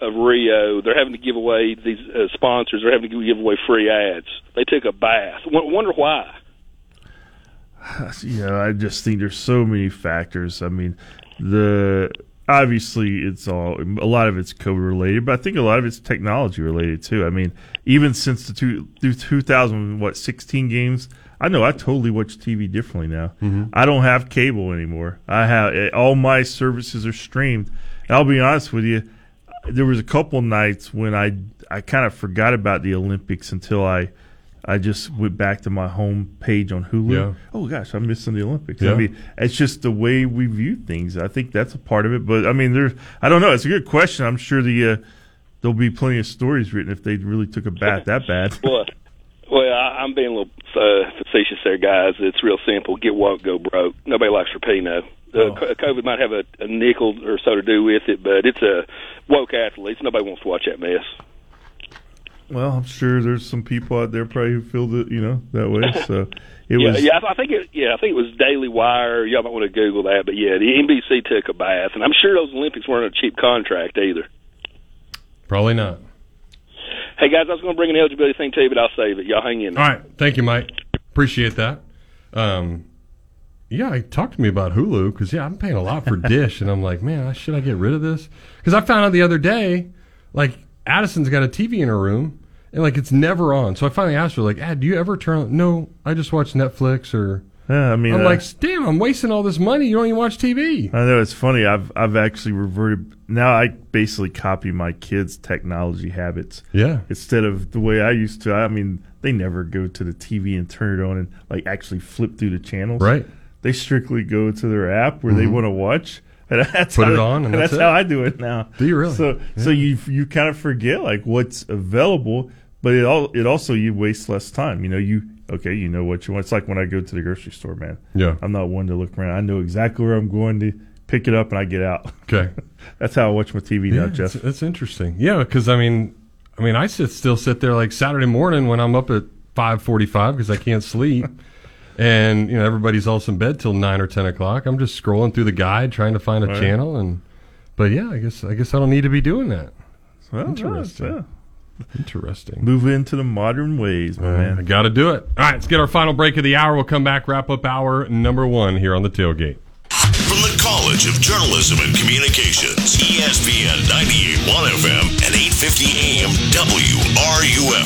of Rio. They're having to give away these uh, sponsors. They're having to give away free ads. They took a bath. W- wonder why. [sighs] you know, I just think there's so many factors. I mean, the obviously it's all a lot of it's COVID related, but I think a lot of it's technology related too. I mean, even since the two through 2000 what 16 games, I know I totally watch TV differently now. Mhm. I don't have cable anymore. I have eh, all my services are streamed. And I'll be honest with you, there was a couple nights when I I kind of forgot about the Olympics until I I just went back to my home page on Hulu. Yeah. Oh gosh, I'm missing the Olympics. Yeah. I mean, it's just the way we view things. I think that's a part of it. But I mean, there's I don't know. It's a good question. I'm sure the uh, there'll be plenty of stories written if they really took a bath that bad. [laughs] Well, well, I, I'm being a little uh, facetious there, guys. It's real simple. Get woke, go broke. Nobody likes Rapinoe. Uh, co- COVID might have a, a nickel or so to do with it, but it's a woke athletes. Nobody wants to watch that mess. Well, I'm sure there's some people out there probably who feel that you know that way. So [laughs] it yeah, was. yeah. I think it. Yeah, I think it was Daily Wire. Y'all might want to Google that. But yeah, the NBC took a bath, and I'm sure those Olympics weren't a cheap contract either. Probably not. Hey guys, I was going to bring an eligibility thing to you, but I'll save it. Y'all hang in. All right. Thank you, Mike. Appreciate that. Um, yeah, talk to me about Hulu because yeah, I'm paying a lot for [laughs] Dish, and I'm like, man, should I get rid of this? Because I found out the other day, like Addison's got a TV in her room, and like it's never on. So I finally asked her, like, Ad, do you ever turn on? No, I just watch Netflix or. Yeah, I mean, I'm uh, like, damn, I'm wasting all this money. You don't even watch TV. I know it's funny. I've I've actually reverted. Now I basically copy my kids' technology habits. Yeah. Instead of the way I used to. I mean, they never go to the TV and turn it on and like actually flip through the channels. Right. They strictly go to their app where they Mhm. want to watch. [laughs] And that's Put how, it on [laughs] and that's, that's how I do it now. Do you really? So so you you kind of forget like what's available, but it all it also you waste less time. You know you okay you know what you want. It's like when I go to the grocery store, man. Yeah. I'm not one to look around. I know exactly where I'm going to pick it up and I get out. Okay. [laughs] That's how I watch my TV now, Jeff. That's, that's interesting. Yeah, because I mean, I mean, I sit still sit there like Saturday morning when I'm up at five forty five because I can't sleep, and you know everybody's else in bed till nine or ten o'clock. I'm just scrolling through the guide trying to find a Right. channel, and but yeah, I guess I guess I don't need to be doing that. Well, no, Interesting. yeah. Interesting. Move into the modern ways, my uh, I man. got to do it. All right, let's get our final break of the hour. We'll come back, wrap up hour number one here on the tailgate. From the College of Journalism and Communications, ESPN 98.1 FM and 850 AM WRUF.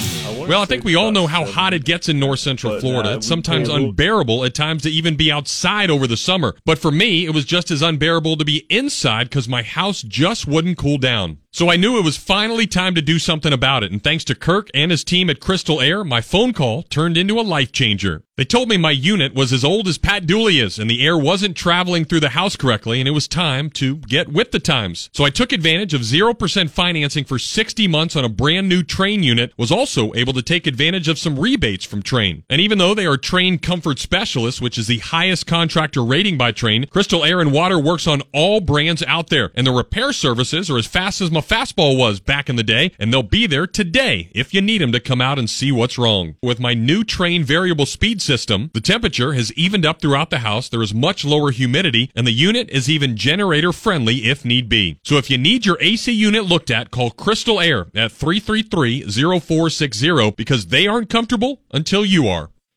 Well, I think we all know how hot it gets in north central Florida. It's sometimes unbearable at times to even be outside over the summer. But for me, it was just as unbearable to be inside because my house just wouldn't cool down. So I knew it was finally time to do something about it. And thanks to Kirk and his team at Crystal Air, my phone call turned into a life changer. They told me my unit was as old as Pat Dooley is and the air wasn't traveling through the house correctly and it was time to get with the times. So I took advantage of 0% financing for 60 months on a brand new Trane unit, was also able to take advantage of some rebates from Trane. And even though they are Trane Comfort Specialists, which is the highest contractor rating by Trane, Crystal Air and Water works on all brands out there and the repair services are as fast as my fastball was back in the day and they'll be there today if you need them to come out and see what's wrong. With my new Trane variable speed system, the temperature has evened up throughout the house. There is much lower humidity and the unit is even generator friendly if need be. So if you need your AC unit looked at, call Crystal Air at 333-0460 because they aren't comfortable until you are.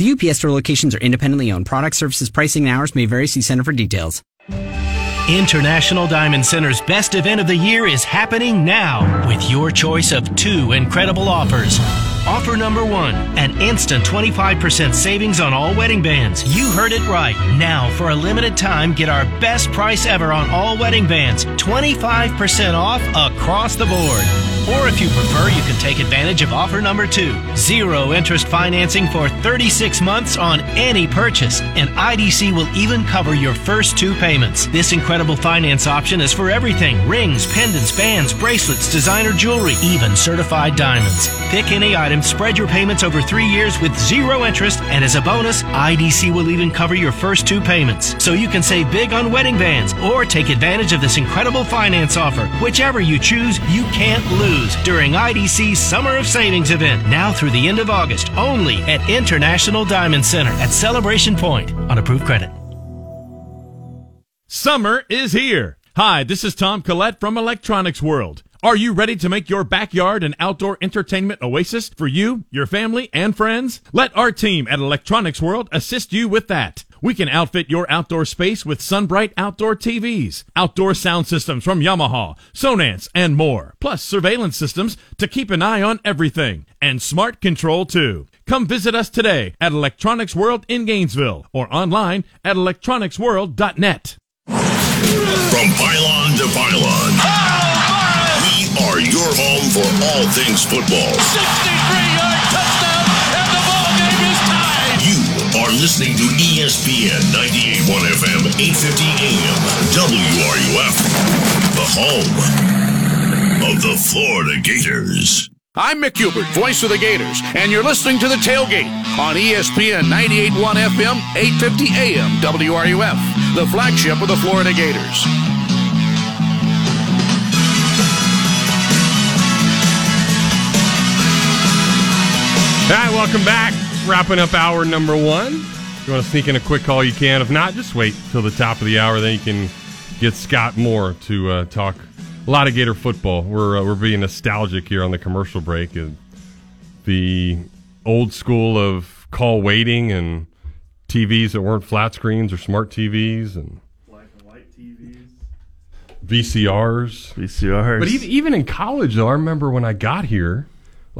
The UPS store locations are independently owned. Product services, pricing, and hours may vary. See Center for details. International Diamond Center's best event of the year is happening now with your choice of two incredible offers. Offer number one, an instant 25% savings on all wedding bands. You heard it right. Now, for a limited time, get our best price ever on all wedding bands 25% off across the board. Or if you prefer, you can take advantage of offer number two zero interest financing for 36 months on any purchase, and IDC will even cover your first two payments. This incredible finance option is for everything rings, pendants, bands, bracelets, designer jewelry, even certified diamonds. Pick any item, spread your payments over three years with zero interest, and as a bonus, IDC will even cover your first two payments. So you can save big on wedding bands or take advantage of this incredible finance offer. Whichever you choose, you can't lose during IDC's Summer of Savings event now through the end of August only at International Diamond Center at Celebration Point on approved credit. Summer is here. Hi, this is Tom Collette from Electronics World. Are you ready to make your backyard an outdoor entertainment oasis for you, your family, and friends? Let our team at Electronics World assist you with that. We can outfit your outdoor space with SunBrite outdoor TVs, outdoor sound systems from Yamaha, Sonance, and more, plus surveillance systems to keep an eye on everything, and smart control too. Come visit us today at Electronics World in Gainesville or online at electronicsworld.net. From pylon to pylon. We are your home for all things football. 63-yard touchdown, and the ball game is tied. You are listening to ESPN 98.1 FM, 850 AM, WRUF, the home of the Florida Gators. I'm Mick Hubert, voice of the Gators, and you're listening to The Tailgate on ESPN 98.1 FM, 850 AM, WRUF, the flagship of the Florida Gators. All right, welcome back. Wrapping up hour number one. If you want to sneak in a quick call, you can. If not, just wait till the top of the hour. Then you can get Scott Moore to uh, talk a lot of Gator football. We're uh, we're being nostalgic here on the commercial break. Uh, the old school of call waiting and TVs that weren't flat screens or smart TVs and black and white TVs, VCRs. VCRs. But even, even in college, though, I remember when I got here,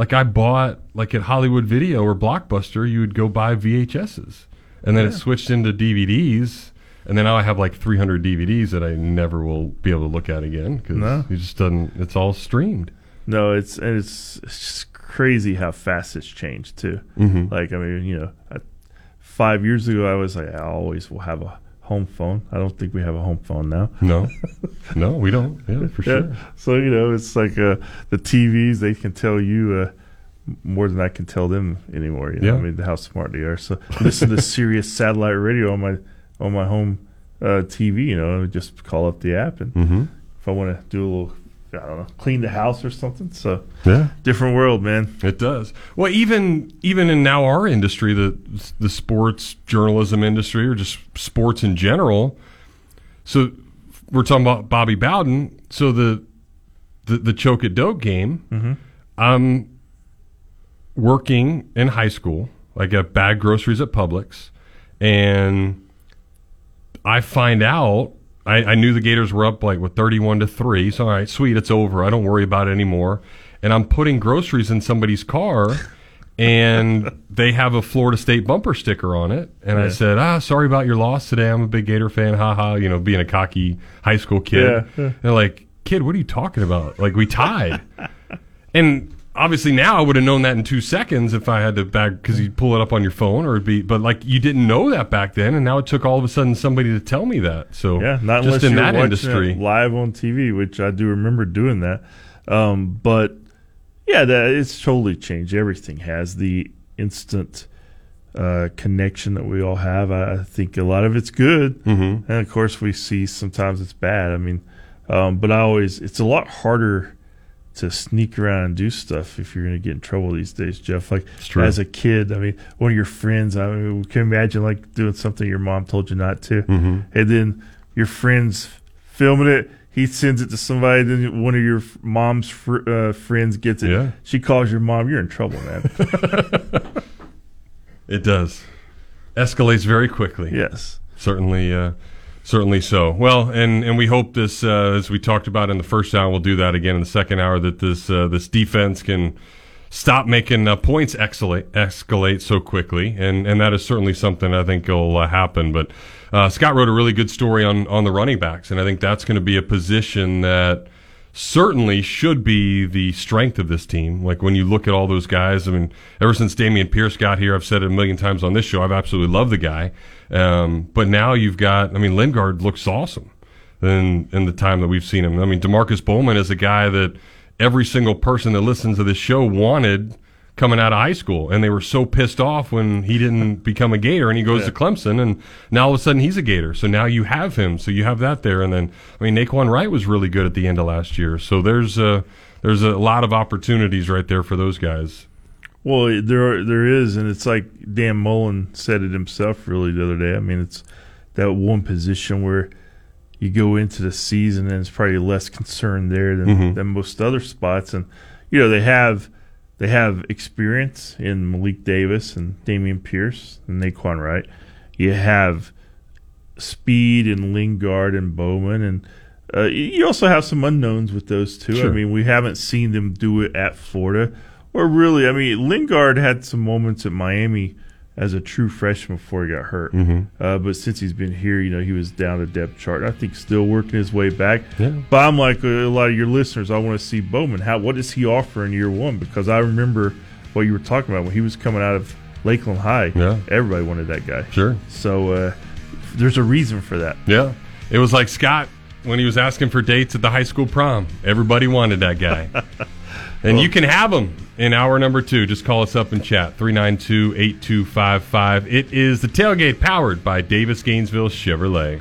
like I bought, like at Hollywood Video or Blockbuster, you would go buy VHSs. And then it switched into DVDs. And then now I have like 300 DVDs that I never will be able to look at again because No. it just doesn't, it's all streamed. No, it's and it's, it's just crazy how fast it's changed too. Mhm. Like I mean, you know, I, five years ago I was like, I always will have a home phone. I don't think we have a home phone now. No, no, we don't. Yeah, [laughs] for sure. So you know, it's like uh, the TVs they can tell you uh, more than I can tell them anymore. You know? Yeah. I mean, how smart they are. So listen to Sirius satellite radio on my on my home uh, TV. You know, just call up the app, and Mhm. if I want to do a little, I don't know, clean the house or something. So Yeah. different world, man. It does. Well, even even in now our industry, the the sports journalism industry, or just sports in general. So we're talking about Bobby Bowden. So the the, the choke at Doak game. Mhm. I'm working in high school. I get bag groceries at Publix, and I find out. I, I knew the Gators were up like with 31 to 3. So, all right, sweet, it's over. I don't worry about it anymore. And I'm putting groceries in somebody's car, [laughs] and they have a Florida State bumper sticker on it. And I said, ah, sorry about your loss today. I'm a big Gator fan. Ha ha. You know, being a cocky high school kid. Yeah, yeah. They're like, kid, what are you talking about? Like, we tied. [laughs] and obviously now I would have known that in two seconds if I had to back because you pull it up on your phone or it'd be, but like you didn't know that back then, and now it took all of a sudden somebody to tell me that. So Yeah, not just in that industry. live on TV, which I do remember doing that. Um, but yeah, that it's totally changed. Everything has the instant uh, connection that we all have. I, I think a lot of it's good, Mhm. and of course we see sometimes it's bad. I mean, um, but I always it's a lot harder to sneak around and do stuff if you're going to get in trouble these days, Jeff. Like as a kid, I mean, one of your friends, I mean, we can imagine like doing something your mom told you not to, Mhm. and then your friends filming it. He sends it to somebody. Then one of your mom's fr- uh, friends gets it. Yeah. She calls your mom. You're in trouble, man. [laughs] It does. Escalates very quickly. Yes. Certainly, uh, certainly so. Well, and, and we hope this, uh, as we talked about in the first hour, we'll do that again in the second hour, that this, uh, this defense can stop making uh, points escalate, escalate so quickly. And, and that is certainly something I think will uh, happen. But uh, Scott wrote a really good story on, on the running backs. And I think that's going to be a position that certainly should be the strength of this team. Like when you look at all those guys, I mean, ever since Dameon Pierce got here, I've said it a million times on this show, I've absolutely loved the guy. Um, but now you've got, I mean, Lingard looks awesome in, in the time that we've seen him. I mean, Demarkcus Bowman is a guy that every single person that listens to this show wanted coming out of high school. And they were so pissed off when he didn't become a Gator and he goes to Clemson and now all of a sudden he's a Gator. So now you have him. So you have that there. And then, I mean, Nay'Quan Wright was really good at the end of last year. So there's a, there's a lot of opportunities right there for those guys. Well, there are, there is, and it's like Dan Mullen said it himself really the other day. I mean, it's that one position where you go into the season and it's probably less concern there than, Mhm. than most other spots. And you know they have they have experience in Malik Davis and Dameon Pierce and Nay'Quan Wright. You have speed in Lingard and Bowman, and uh, you also have some unknowns with those two. Sure. I mean, we haven't seen them do it at Florida, or really. I mean, Lingard had some moments at Miami as a true freshman before he got hurt. Mhm. Uh, but since he's been here, you know, he was down the depth chart. I think still working his way back. Yeah. But I'm like a lot of your listeners. I want to see Bowman. How what does he offer in year one? Because I remember what you were talking about when he was coming out of Lakeland High. Yeah. everybody wanted that guy. Sure. So uh, there's a reason for that. Yeah. It was like Scott when he was asking for dates at the high school prom. Everybody wanted that guy. [laughs] and you can have them in hour number two. Just call us up and chat 392 8255. It is the tailgate powered by Davis Gainesville Chevrolet.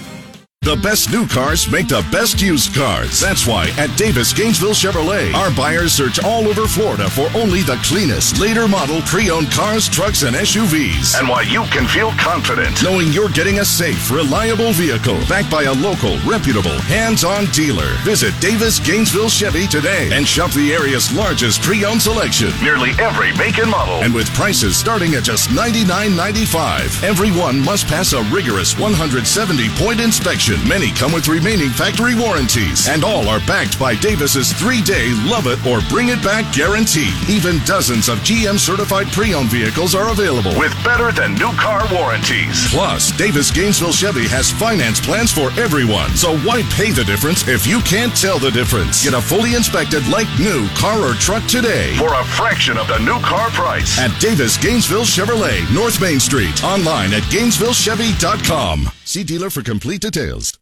The best new cars make the best used cars. That's why at Davis Gainesville Chevrolet, our buyers search all over Florida for only the cleanest, later model pre-owned cars, trucks, and SUVs. And why you can feel confident knowing you're getting a safe, reliable vehicle backed by a local, reputable, hands-on dealer. Visit Davis Gainesville Chevy today and shop the area's largest pre-owned selection. Nearly every make and model. And with prices starting at just $99.95. Everyone must pass a rigorous 170-point inspection. Many come with remaining factory warranties. And all are backed by Davis's three-day love it or bring it back guarantee. Even dozens of GM certified pre-owned vehicles are available with better than new car warranties. Plus, Davis Gainesville Chevy has finance plans for everyone. So why pay the difference if you can't tell the difference? Get a fully inspected like new car or truck today for a fraction of the new car price at Davis Gainesville Chevrolet, North Main Street. Online at GainesvilleChevy.com. See dealer for complete details.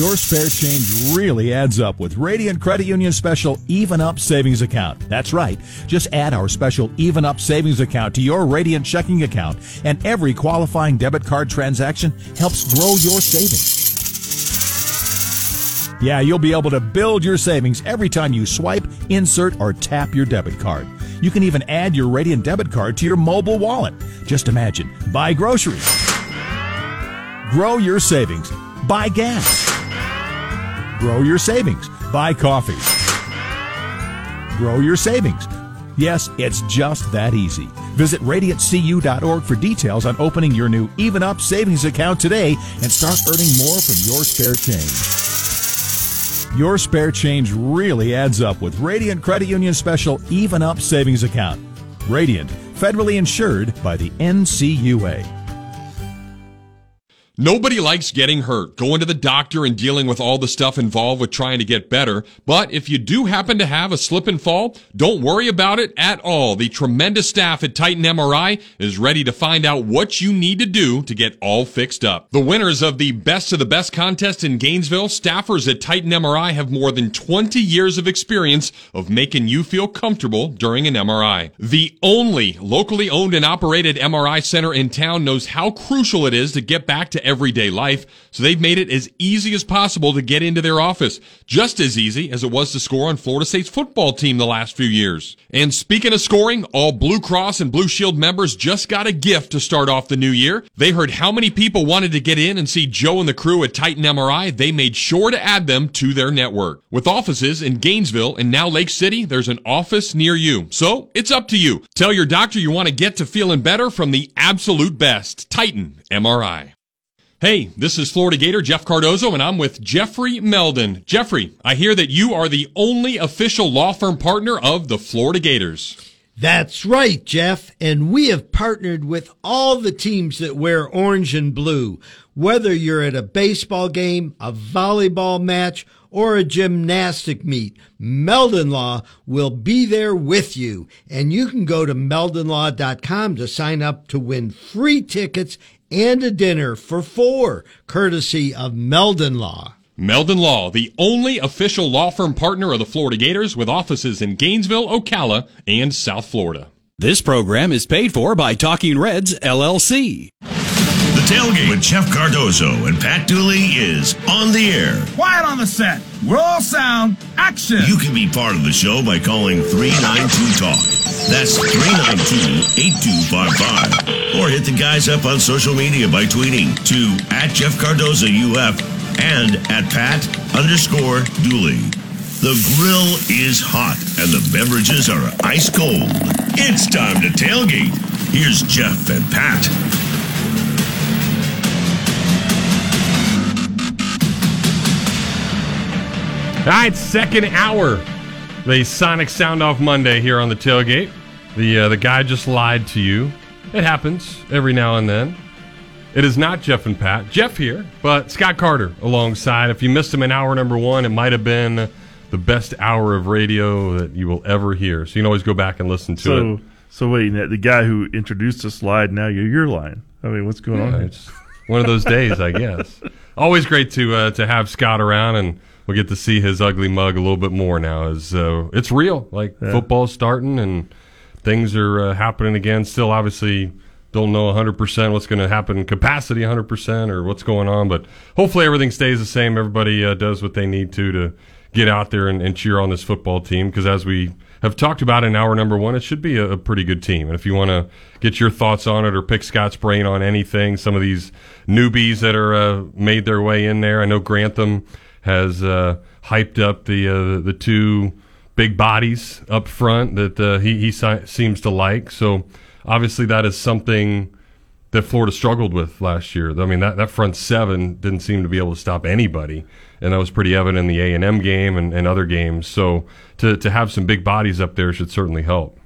Your spare change really adds up with Radiant Credit Union special Even Up Savings Account. That's right. Just add our special Even Up Savings Account to your Radiant checking account, and every qualifying debit card transaction helps grow your savings. Yeah, you'll be able to build your savings every time you swipe, insert, or tap your debit card. You can even add your Radiant debit card to your mobile wallet. Just imagine buy groceries, grow your savings, buy gas. Grow your savings. Buy coffee. Grow your savings. Yes, it's just that easy. Visit radiantcu.org for details on opening your new Even Up savings account today and start earning more from your spare change. Your spare change really adds up with Radiant Credit Union special Even Up savings account. Radiant, federally insured by the NCUA. Nobody likes getting hurt, going to the doctor and dealing with all the stuff involved with trying to get better. But if you do happen to have a slip and fall, don't worry about it at all. The tremendous staff at Titan MRI is ready to find out what you need to do to get all fixed up. The winners of the Best of the Best contest in Gainesville, staffers at Titan MRI have more than 20 years of experience of making you feel comfortable during an MRI. The only locally owned and operated MRI center in town knows how crucial it is to get back to everyday life, so they've made it as easy as possible to get into their office. Just as easy as it was to score on Florida State's football team the last few years. And speaking of scoring, all Blue Cross and Blue Shield members just got a gift to start off the new year. They heard how many people wanted to get in and see Joe and the crew at Titan MRI. They made sure to add them to their network. With offices in Gainesville and now Lake City, there's an office near you. So it's up to you. Tell your doctor you want to get to feeling better from the absolute best. Titan MRI. Hey, this is Florida Gator Jeff Cardozo, and I'm with Jeffrey Meldon. Jeffrey, I hear that you are the only official law firm partner of the Florida Gators. That's right, Jeff. And we have partnered with all the teams that wear orange and blue. Whether you're at a baseball game, a volleyball match, or a gymnastic meet, Meldon Law will be there with you. And you can go to meldonlaw.com to sign up to win free tickets and a dinner for four, courtesy of Meldon Law. Meldon Law, the only official law firm partner of the Florida Gators with offices in Gainesville, Ocala, and South Florida. This program is paid for by Talking Reds, LLC. Tailgate with Jeff Cardozo and Pat Dooley is on the air. Quiet on the set. Roll sound. Action. You can be part of the show by calling 392 Talk. That's 392 8255. Or hit the guys up on social media by tweeting to at Jeff Cardozo UF and at Pat underscore Dooley. The grill is hot and the beverages are ice cold. It's time to tailgate. Here's Jeff and Pat. All right, second hour. The Sonic Sound Off Monday here on the tailgate. The uh, the guy just lied to you. It happens every now and then. It is not Jeff and Pat. Jeff here, but Scott Carter alongside. If you missed him in hour number one, it might have been the best hour of radio that you will ever hear. So you can always go back and listen to so, it. so wait, the guy who introduced us lied. Now you're you're lying. I mean, what's going on? Yeah, here? it's one of those days, I guess. [laughs] Always great to uh, to have Scott around, and we'll get to see his ugly mug a little bit more now. As uh, it's real, like Yeah. football's starting and things are uh, happening again. Still, obviously, don't know 100% what's going to happen, capacity 100% or what's going on, but hopefully everything stays the same. Everybody uh, does what they need to to get out there and, and cheer on this football team because as we have talked about in hour number one, it should be a, a pretty good team. And if you want to get your thoughts on it or pick Scott's brain on anything, some of these newbies that are uh, made their way in there, I know Grantham has uh, hyped up the uh, the two big bodies up front that uh, he he si- seems to like. So obviously that is something that Florida struggled with last year. I mean that that front seven didn't seem to be able to stop anybody, and that was pretty evident in the A and M game and, and other games. So to to have some big bodies up there should certainly help.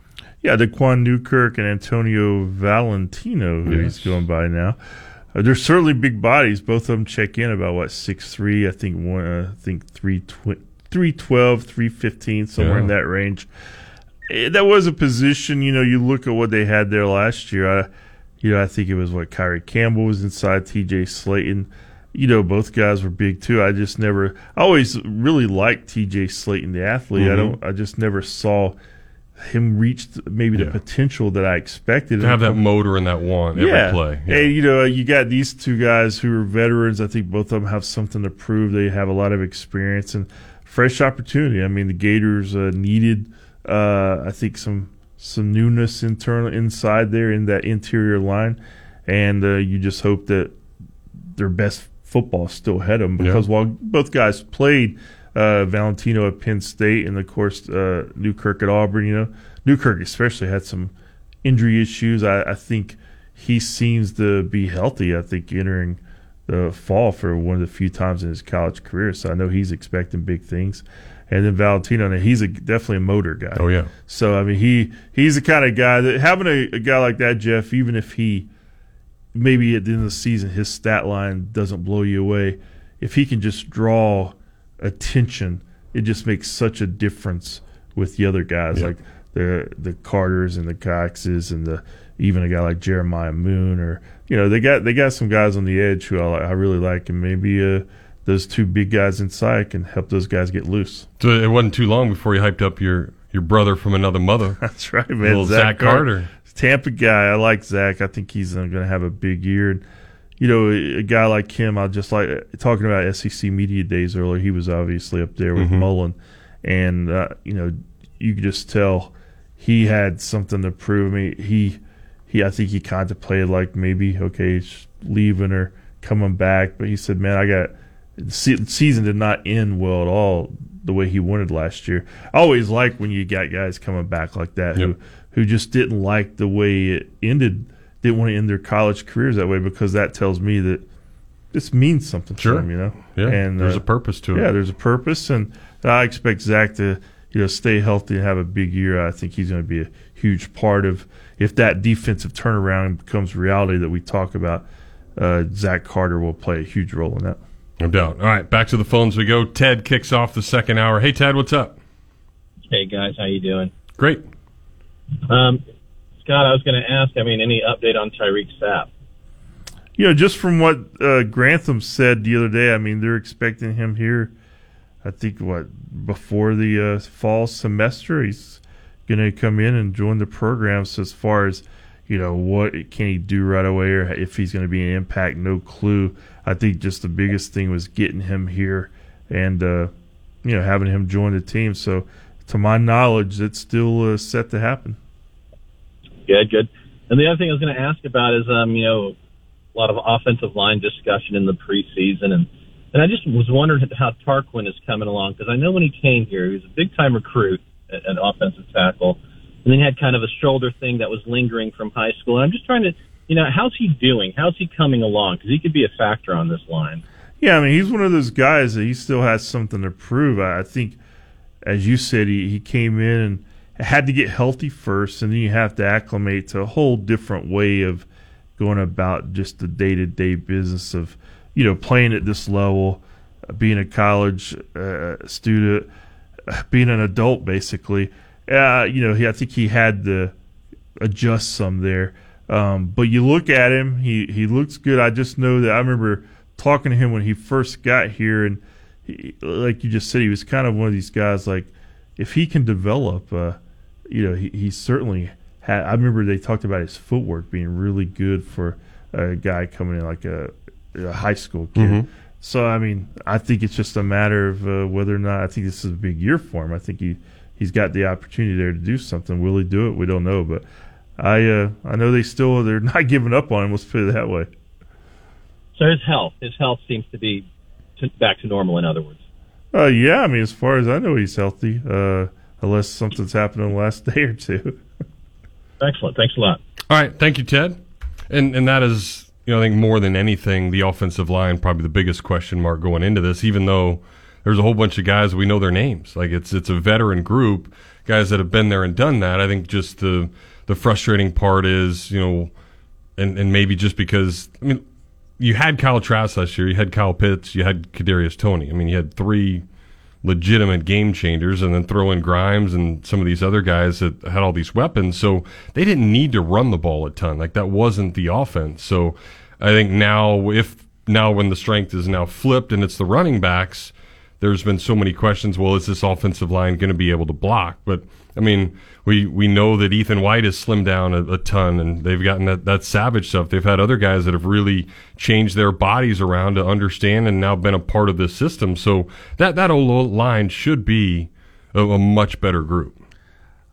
Yeah, Daquan Newkirk and Antonio Valentino, who he's going by now. Uh, they're certainly big bodies. Both of them check in about what six three. I think one. Uh, I think three tw- 312, 315, somewhere in that range. Eh, That was a position. You know, you look at what they had there last year. I, you know, I think it was what Kyree Campbell was inside, T.J. Slaton. You know, both guys were big too. I just never. I always really liked T.J. Slaton, the athlete. I Mhm. don't. I just never saw him reach maybe the potential that I expected. To have that motor and that want every yeah. play. Yeah. And, you know, you got these two guys who are veterans. I think both of them have something to prove. They have a lot of experience and fresh opportunity. I mean, the Gators uh, needed, uh, I think, some some newness internal inside there in that interior line, and uh, you just hope that their best football still ahead of them because while both guys played. Uh, Valentino at Penn State, and of course uh, Newkirk at Auburn. You know, Newkirk especially had some injury issues. I, I think he seems to be healthy. I think entering the fall for one of the few times in his college career. So I know he's expecting big things. And then Valentino, and he's a, definitely a motor guy. Oh, yeah. So I mean, he he's the kind of guy that having a, a guy like that, Jeff, even if he maybe at the end of the season his stat line doesn't blow you away, if he can just draw attention, it just makes such a difference with the other guys like the the Carters and the Coxes and the even a guy like Jeremiah Moon or you know they got they got some guys on the edge who I, I really like and maybe uh, those two big guys inside can help those guys get loose. So it wasn't too long before you hyped up your your brother from another mother. [laughs] That's right, man. Little Zach, Carter. Tampa guy. I like Zach. I think he's going to have a big year. You know, a, guy like him, I just like talking about SEC media days earlier. He was obviously up there with Mhm. Mullen, and uh, you know, you could just tell he had something to prove. I mean, he he. I think he contemplated like maybe okay, leaving or coming back, but he said, "Man, I got." The season did not end well at all the way he wanted last year. I always like when you got guys coming back like that who who just didn't like the way it ended, didn't want to end their college careers that way because that tells me that this means something Sure. to them, you know. Yeah, and there's uh, a purpose to it. Yeah, there's a purpose, and I expect Zach to you know stay healthy and have a big year. I think he's going to be a huge part of if that defensive turnaround becomes reality that we talk about. Uh, Zach Carter will play a huge role in that. No doubt. All right, back to the phones we go. Ted kicks off the second hour. Hey, Ted, what's up? Hey guys, how you doing? Great. Um, Scott, I was going to ask. I mean, any update on Tyreak Sapp? You know, just from what uh, Grantham said the other day, I mean, they're expecting him here. I think what before the uh, fall semester, he's going to come in and join the program. So as far as you know, what can he do right away, or if he's going to be an impact, no clue. I think just the biggest thing was getting him here and uh, you know having him join the team. So to my knowledge, it's still uh, set to happen. Good, good. And the other thing I was going to ask about is, um, you know, a lot of offensive line discussion in the preseason, and and I just was wondering how Tarquin is coming along because I know when he came here, he was a big time recruit at, at offensive tackle, and then he had kind of a shoulder thing that was lingering from high school. And I'm just trying to, you know, how's he doing? How's he coming along? Because he could be a factor on this line. Yeah, I mean, he's one of those guys that he still has something to prove. I think, as you said, he, he came in and had to get healthy first, and then you have to acclimate to a whole different way of going about just the day to day business of, you know, playing at this level, being a college uh, student, being an adult, basically. Uh, you know, he, I think he had to adjust some there. Um, but you look at him, he, he looks good. I just know that I remember talking to him when he first got here, and he, like you just said, he was kind of one of these guys. Like, if he can develop, uh, you know, he, he certainly had. I remember they talked about his footwork being really good for a guy coming in like a, a high school kid. Mhm. So I mean, I think it's just a matter of uh, whether or not. I think this is a big year for him. I think he he's got the opportunity there to do something. Will he do it? We don't know, but I uh, I know they still they're [laughs] not giving up on him. Let's put it that way. So his health, his health seems to be to, back to normal. In other words, Uh, yeah, I mean, as far as I know, he's healthy, uh, unless something's happened in the last [laughs] day or two. excellent. Thanks a lot. All right, thank you, Ted. And and that is, you know, I think more than anything, the offensive line probably the biggest question mark going into this. Even though there's a whole bunch of guys we know their names, like it's it's a veteran group, guys that have been there and done that. I think just the the frustrating part is, you know, and and maybe just because I mean, you had Kyle Trask last year, you had Kyle Pitts, you had Kadarius Toney. I mean, you had three legitimate game changers and then throw in Grimes and some of these other guys that had all these weapons. So they didn't need to run the ball a ton. Like that wasn't the offense. So I think now if now when the strength is now flipped and it's the running backs, there's been so many questions. Well, is this offensive line going to be able to block? But I mean, we we know that Ethan White has slimmed down a, a ton, and they've gotten that that savage stuff. They've had other guys that have really changed their bodies around to understand and now been a part of this system. So that that old line should be a, a much better group.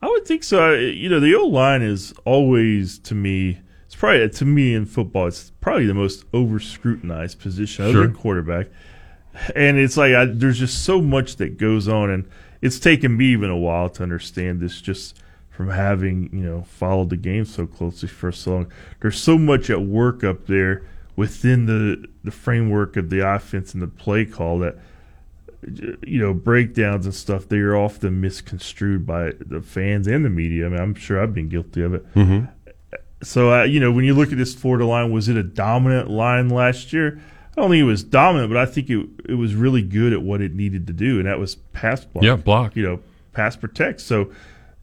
I would think so. You know, the O line is always to me. It's probably to me in football. It's probably the most over scrutinized position other than quarterback. And it's like I, there's just so much that goes on, and it's taken me even a while to understand this. Just from having you know followed the game so closely for so long, there's so much at work up there within the the framework of the offense and the play call that you know breakdowns and stuff they are often misconstrued by the fans and the media. I mean, I'm sure I've been guilty of it. Mhm. So uh, you know, when you look at this Florida line, was it a dominant line last year? I don't think it was dominant, but I think it it was really good at what it needed to do, and that was pass block. Yeah, block. You know, pass protect. So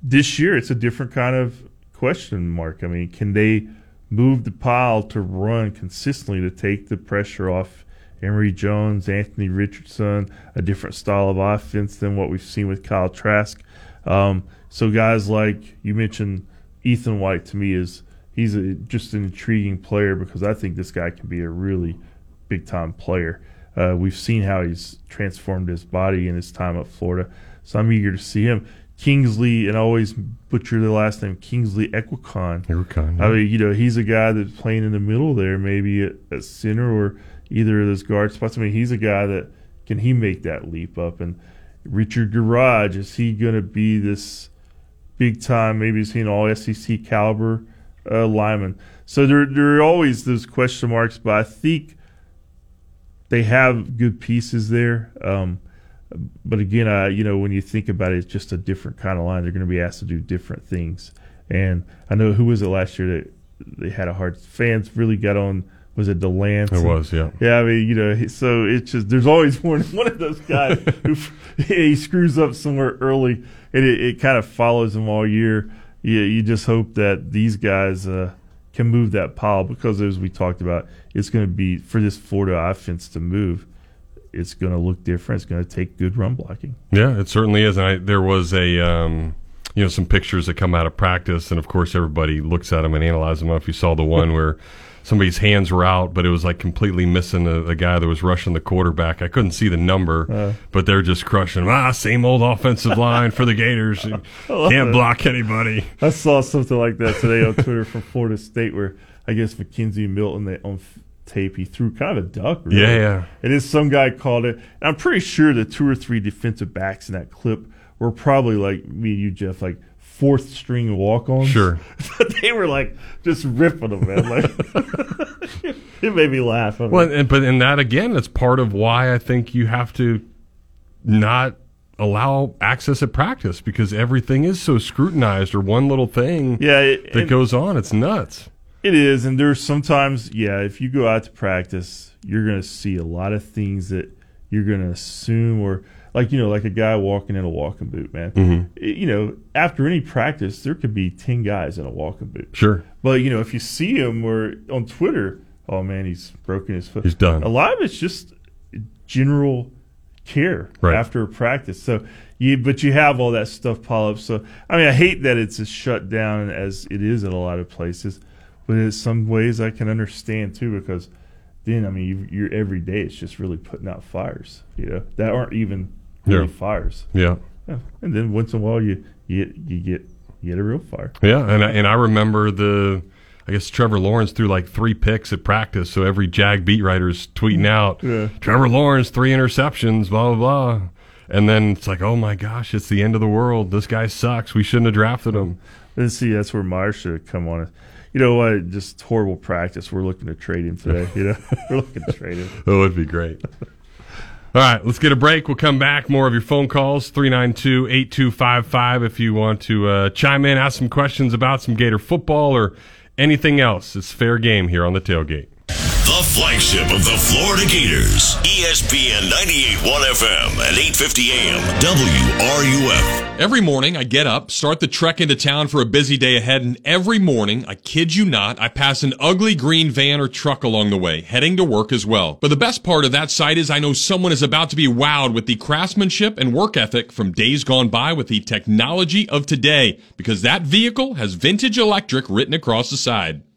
this year, it's a different kind of question mark. I mean, can they move the pile to run consistently to take the pressure off Emory Jones, Anthony Richardson, a different style of offense than what we've seen with Kyle Trask. Um, so guys like you mentioned, Ethan White to me is he's a, just an intriguing player because I think this guy can be a really big time player. Uh, we've seen how he's transformed his body in his time at Florida, so I'm eager to see him. Kingsley, and I always butcher the last name, Kingsley Eguakun. Eguakun, I mean, you know, he's a guy that's playing in the middle there, maybe at, at center or either of those guard spots. I mean, he's a guy that can he make that leap up? And Richard Gouraige, is he going to be this big time? Maybe he's an all SEC caliber uh, lineman. So there, there are always those question marks, but I think they have good pieces there. Um, but again, uh, you know, when you think about it, it's just a different kind of line. They're going to be asked to do different things. And I know who was it last year that they had a hard fans really got on was it Delance? It was, yeah. Yeah, I mean, you know, so it's just there's always [laughs] one one of those guys [laughs] who he screws up somewhere early, and it, it kind of follows him all year. You, you just hope that these guys uh, can move that pile because, as we talked about, it's going to be for this Florida offense to move. It's going to look different. It's going to take good run blocking. Yeah, it certainly is. And I, there was a, um, you know, some pictures that come out of practice, and of course, everybody looks at them and analyzes them. I don't know If you saw the one [laughs] where somebody's hands were out, but it was like completely missing the, the guy that was rushing the quarterback. I couldn't see the number, Uh. but they're just crushing. 'em. Ah, same old offensive [laughs] line for the Gators. [laughs] Can't it. block anybody. I saw something like that today on Twitter from Florida State, where I guess McKenzie Milton they on tape he threw kind of a duck. Really. Yeah, yeah. And then some guy called it. And I'm pretty sure the two or three defensive backs in that clip were probably like me and you, Jeff, like fourth string walk-ons. Sure. [laughs] but they were like just ripping them, man. Like [laughs] it made me laugh. I'm Well, and, but and that again, that's part of why I think you have to not allow access at practice because everything is so scrutinized or one little thing Yeah, it- that goes on. It's nuts. It is, and there's sometimes, yeah, if you go out to practice, you're going to see a lot of things that you're going to assume, or like you know, like a guy walking in a walking boot, man. Mhm. You know, after any practice, there could be ten guys in a walking boot. Sure. But you know, if you see him or on Twitter, oh man, he's broken his foot. He's done. A lot of it's just general care Right. after a practice. So you, but you have all that stuff pile up. So I mean, I hate that it's as shut down as it is in a lot of places, but in some ways I can understand too because then I mean you, you're every day it's just really putting out fires, you know, that aren't even really Yeah. fires. Yeah. Yeah. And then once in a while you you get, you get you get a real fire. Yeah, and I, and I remember the, I guess Trevor Lawrence threw like three picks at practice, so every Jag beat writer's tweeting mm. out, Yeah. Trevor Lawrence three interceptions, blah blah blah, and then it's like, oh my gosh, it's the end of the world. This guy sucks. We shouldn't have drafted him. Mm. Let's see, that's where Myers should have come on. You know what? Just horrible practice. We're looking to trade him today. You know, [laughs] we're looking to trade him. [laughs] That would be great. All right, let's get a break. We'll come back. More of your phone calls, 392 8255, if you want to uh, chime in, ask some questions about some Gator football or anything else. It's fair game here on the tailgate. Flagship of the Florida Gators. ESPN 98.1 FM at 8:50 a.m. WRUF. Every morning I get up, start the trek into town for a busy day ahead, and every morning, I kid you not, I pass an ugly green van or truck along the way, heading to work as well. But the best part of that sight is I know someone is about to be wowed with the craftsmanship and work ethic from days gone by with the technology of today, because that vehicle has vintage electric written across the side.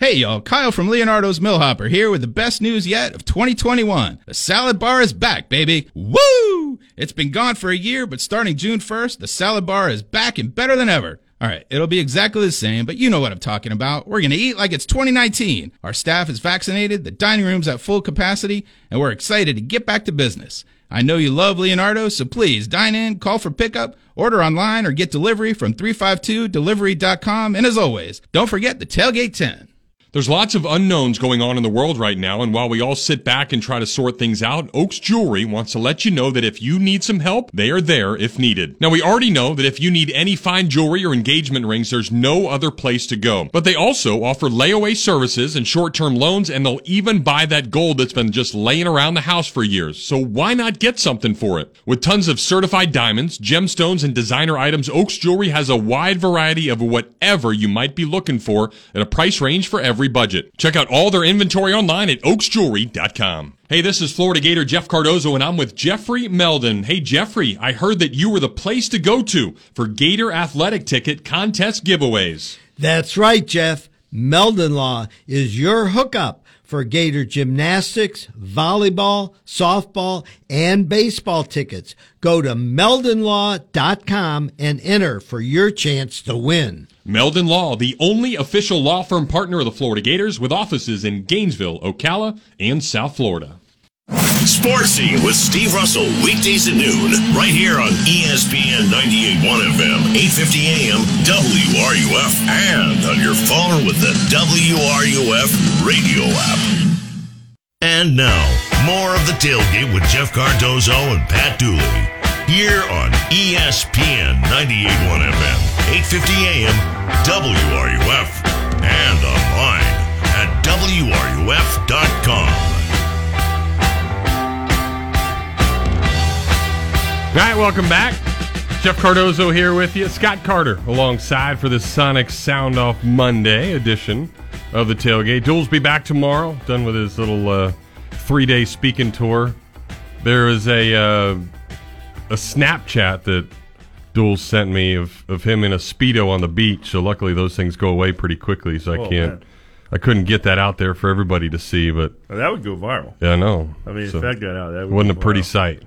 Hey y'all, Kyle from Leonardo's Millhopper here with the best news yet of 2021. The salad bar is back, baby. Woo! It's been gone for a year, but starting June 1st, the salad bar is back and better than ever. Alright, it'll be exactly the same, but you know what I'm talking about. We're gonna eat like it's 2019. Our staff is vaccinated, the dining room's at full capacity, and we're excited to get back to business. I know you love Leonardo, so please dine in, call for pickup, order online, or get delivery from 352delivery.com. And as always, don't forget the Tailgate 10. There's lots of unknowns going on in the world right now, and while we all sit back and try to sort things out, Oaks Jewelry wants to let you know that if you need some help, they are there if needed. Now, we already know that if you need any fine jewelry or engagement rings, there's no other place to go. But they also offer layaway services and short-term loans, and they'll even buy that gold that's been just laying around the house for years. So why not get something for it? With tons of certified diamonds, gemstones, and designer items, Oaks Jewelry has a wide variety of whatever you might be looking for at a price range for every budget. Check out all their inventory online at oaksjewelry.com. Hey, this is Florida Gator Jeff Cardozo, and I'm with Jeffrey Meldon. Hey, Jeffrey, I heard that you were the place to go to for Gator athletic ticket contest giveaways. That's right, Jeff. Meldon Law is your hookup for Gator gymnastics, volleyball, softball, and baseball tickets. Go to meldonlaw.com and enter for your chance to win. Meldon Law, the only official law firm partner of the Florida Gators with offices in Gainesville, Ocala, and South Florida. Sports Scene with Steve Russell, weekdays at noon, right here on ESPN 98.1 FM, 8:50 AM, WRUF, and on your phone with the WRUF radio app. And now, more of the tailgate with Jeff Cardozo and Pat Dooley, here on ESPN 98.1 FM, 8:50 AM, WRUF, and online at WRUF.com. All right, welcome back. Jeff Cardozo here with you. Scott Carter alongside for the Sonic Sound Off Monday edition of the tailgate. Jules be back tomorrow, done with his little uh, three day speaking tour. There is a uh, a Snapchat that Jules sent me of, of him in a speedo on the beach. So luckily those things go away pretty quickly. So I Oh, can't. man. I couldn't get that out there for everybody to see, but Well, that would go viral. yeah, I know. I mean, So if that got out, that would wasn't a pretty sight.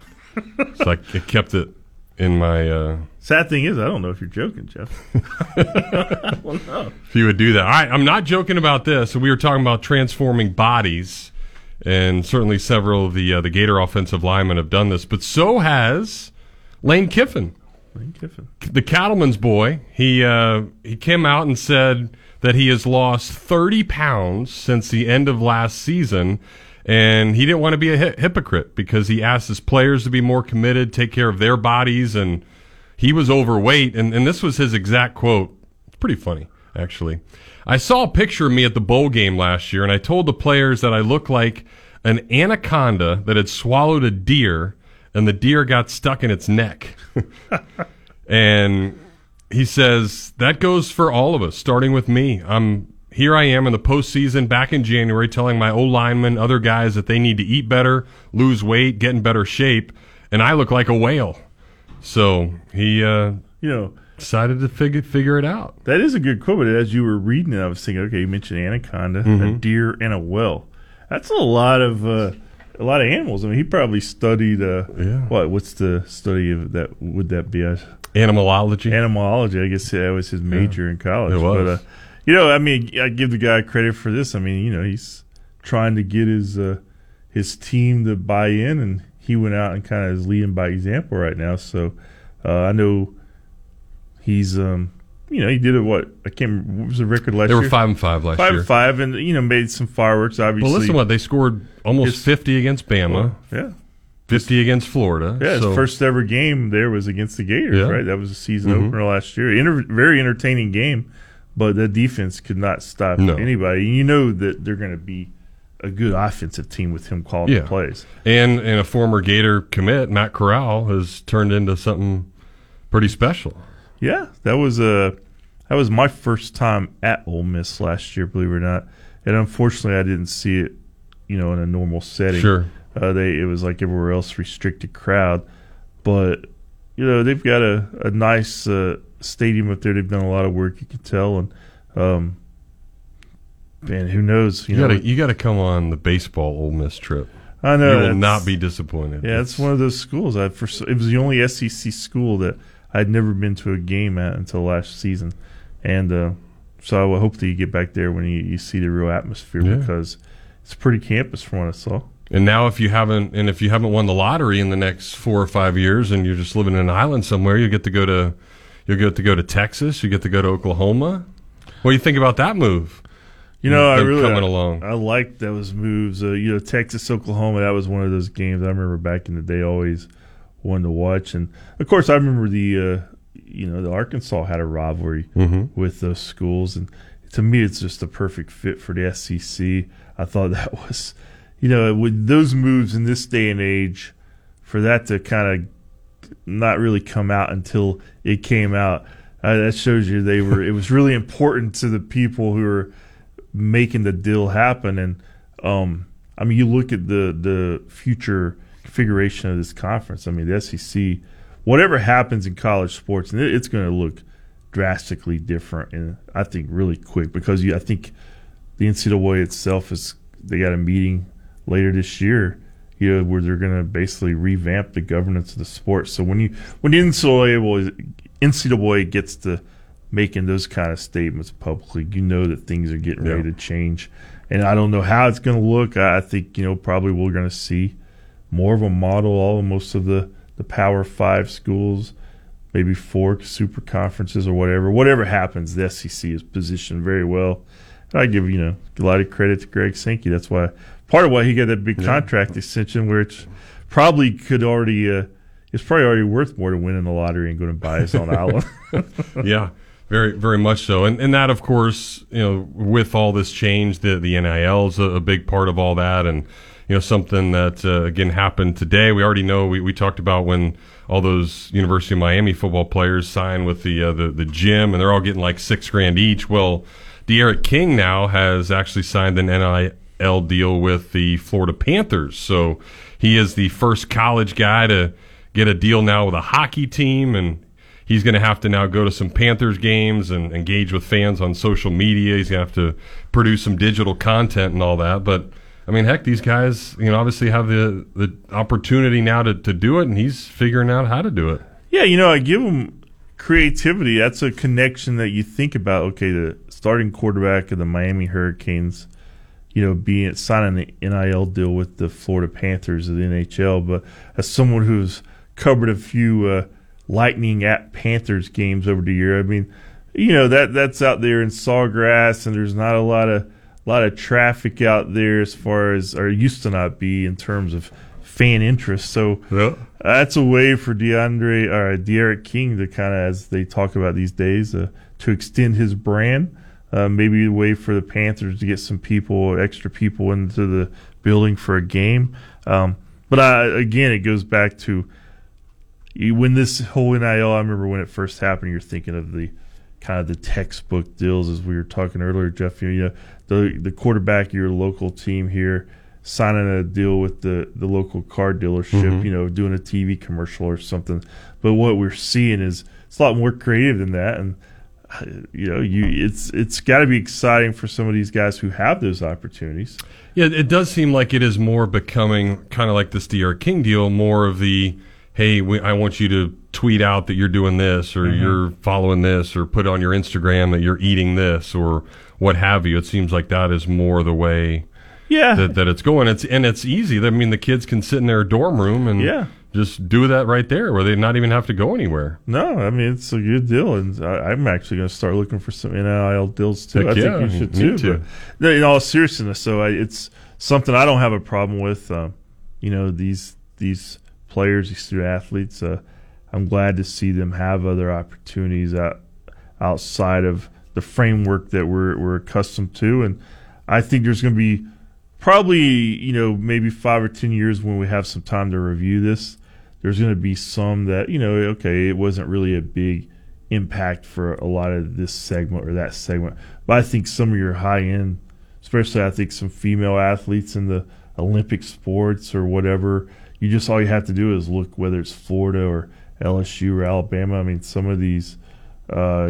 So I, it kept it in my. Uh, Sad thing is, I don't know if you're joking, Jeff. [laughs] well, no. if you would do that. All right, I'm not joking about this. We were talking about transforming bodies, and certainly several of the uh, the Gator offensive linemen have done this, but so has Lane Kiffin. Lane Kiffin. the cattleman's boy. He uh, he came out and said that he has lost 30 pounds since the end of last season, and he didn't want to be a hypocrite because he asked his players to be more committed, take care of their bodies, and he was overweight. And, and this was his exact quote. It's pretty funny, actually. I saw a picture of me at the bowl game last year, and I told the players that I looked like an anaconda that had swallowed a deer, and the deer got stuck in its neck. [laughs] And he says that goes for all of us, starting with me. I'm here. I am in the postseason, back in January, telling my old linemen, other guys that they need to eat better, lose weight, get in better shape, and I look like a whale. So he, uh, you know, decided to figure figure it out. That is a good quote. But as you were reading it, I was thinking, okay, you mentioned anaconda, a Mhm. deer, and a whale. That's a lot of uh, a lot of animals. I mean, he probably studied. Uh, What? What's the study of that? Would that be a Animalology. Animalology. I guess that was his major in college. It was. But, uh, you know, I mean, I give the guy credit for this. I mean, you know, he's trying to get his uh, his team to buy in, and he went out and kind of is leading by example right now. So uh, I know he's, um, you know, he did it. What I can't. remember, What was the record last They year? They were five and five last five year. and five, and you know, made some fireworks. Obviously, Well, listen, what they scored almost His- 50 against Bama. Yeah. 50 against Florida. Yeah, his so- first ever game there was against the Gators, Yeah. right? That was a season Mhm. opener last year. Inter- very entertaining game, but the defense could not stop No. anybody. And you know that they're going to be a good offensive team with him calling Yeah. the plays. And and a former Gator commit, Matt Corral, has turned into something pretty special. Yeah, that was uh, that was my first time at Ole Miss last year, believe it or not. And unfortunately, I didn't see it, you know, in a normal setting. Sure. uh, they it was like everywhere else, restricted crowd. But you know, they've got a a nice uh, stadium up there. They've done a lot of work, you can tell, and um, man, who knows? You, know, gotta you gotta come on the baseball Ole Miss trip. I know you will not be disappointed. Yeah, it's one of those schools. I for it was the only SEC school that I'd never been to a game at until last season, and uh, so I hope that you get back there when you, you see the real atmosphere Yeah. because it's a pretty campus from what I saw. And now, if you haven't, and if you haven't won the lottery in the next four or five years, and you're just living in an island somewhere, you get to go to, you'll get to go to Texas. You get to go to Oklahoma. What do you think about that move? You know, I really coming I, along. I liked those moves. Uh, you know, Texas, Oklahoma. That was one of those games I remember back in the day. Always wanted to watch, and of course, I remember the uh, you know the Arkansas had a rivalry Mhm. with those schools, and to me, it's just a perfect fit for the SEC. I thought [laughs] that was, you know, with those moves in this day and age, for that to kind of not really come out until it came out. Uh, that shows you they were. It was really important to the people who were making the deal happen. And um, I mean, you look at the the future configuration of this conference. I mean, the SEC, whatever happens in college sports, and it, it's going to look drastically different, and I think really quick because you, I think the NCAA itself is they got a meeting later this year, you where they're going to basically revamp the governance of the sport. So when you when the NCAA NCAA gets to making those kind of statements publicly, you know that things are getting ready to change. And I don't know how it's going to look. I I think you know probably we're going to see more of a model. All most of the the Power Five schools, maybe four super conferences or whatever. Whatever happens, the SEC is positioned very well. And I give you know a lot of credit to Greg Sankey. That's why part of why he got that big contract extension, which probably could already. Uh, it's probably already worth more to winning the lottery and going to buy his own [laughs] island. yeah, very very much so. And and that of course, you know, with all this change, the the NIL is a, a big part of all that, and you know something that uh, again happened today. We already know we, we talked about when all those University of Miami football players signed with the uh, the the gym, and they're all getting like six grand each. Well, D'Eriq King now has actually signed an NIL deal with the Florida Panthers, so he is the first college guy to get a deal now with a hockey team and he's going to have to now go to some Panthers games and engage with fans on social media. He's going to have to produce some digital content and all that. But I mean, heck, these guys, you know, obviously have the the opportunity now to, to do it, and he's figuring out how to do it. Yeah, you know, I give him creativity. That's a connection that you think about. Okay, the starting quarterback of the Miami Hurricanes, you know, being signing the NIL deal with the Florida Panthers of the NHL. But as someone who's covered a few uh, Lightning at Panthers games over the year, I mean, you know that that's out there in Sawgrass, and there's not a lot of a lot of traffic out there as far as or used to not be in terms of fan interest. So that's a way for DeAndre or D'Eriq King to kind of, as they talk about these days, uh, to extend his brand. Uh, maybe a way for the Panthers to get some people, extra people into the building for a game. Um, but I, again, it goes back to when this whole NIL. I remember when it first happened. You're thinking of the kind of the textbook deals, as we were talking earlier, Jeff. You know, the the quarterback of your local team here signing a deal with the the local car dealership. Mhm. You know, doing a TV commercial or something. But what we're seeing is it's a lot more creative than that, and you know, you it's it's got to be exciting for some of these guys who have those opportunities. Yeah, it does seem like it is more becoming kind of like this DR King deal, more of the hey, we, I want you to tweet out that you're doing this, or Mhm. you're following this, or put on your Instagram that you're eating this, or what have you. It seems like that is more the way Yeah. that, that it's going. It's and it's easy. I mean, the kids can sit in their dorm room and Yeah. Just do that right there, where they not even have to go anywhere. No, I mean it's a good deal, and I, I'm actually going to start looking for some NIL deals too. Heck I yeah, think you should too. too. But, in all seriousness, so I, it's something I don't have a problem with. Um, you know these these players, these student athletes. Uh, I'm glad to see them have other opportunities out, outside of the framework that we're we're accustomed to, and I think there's going to be probably you know maybe five or ten years when we have some time to review this there's going to be some that you know okay it wasn't really a big impact for a lot of this segment or that segment. But i think some of your high end especially i think some female athletes in the olympic sports or whatever you just all you have to do is look whether it's florida or lsu or alabama. I mean some of these uh,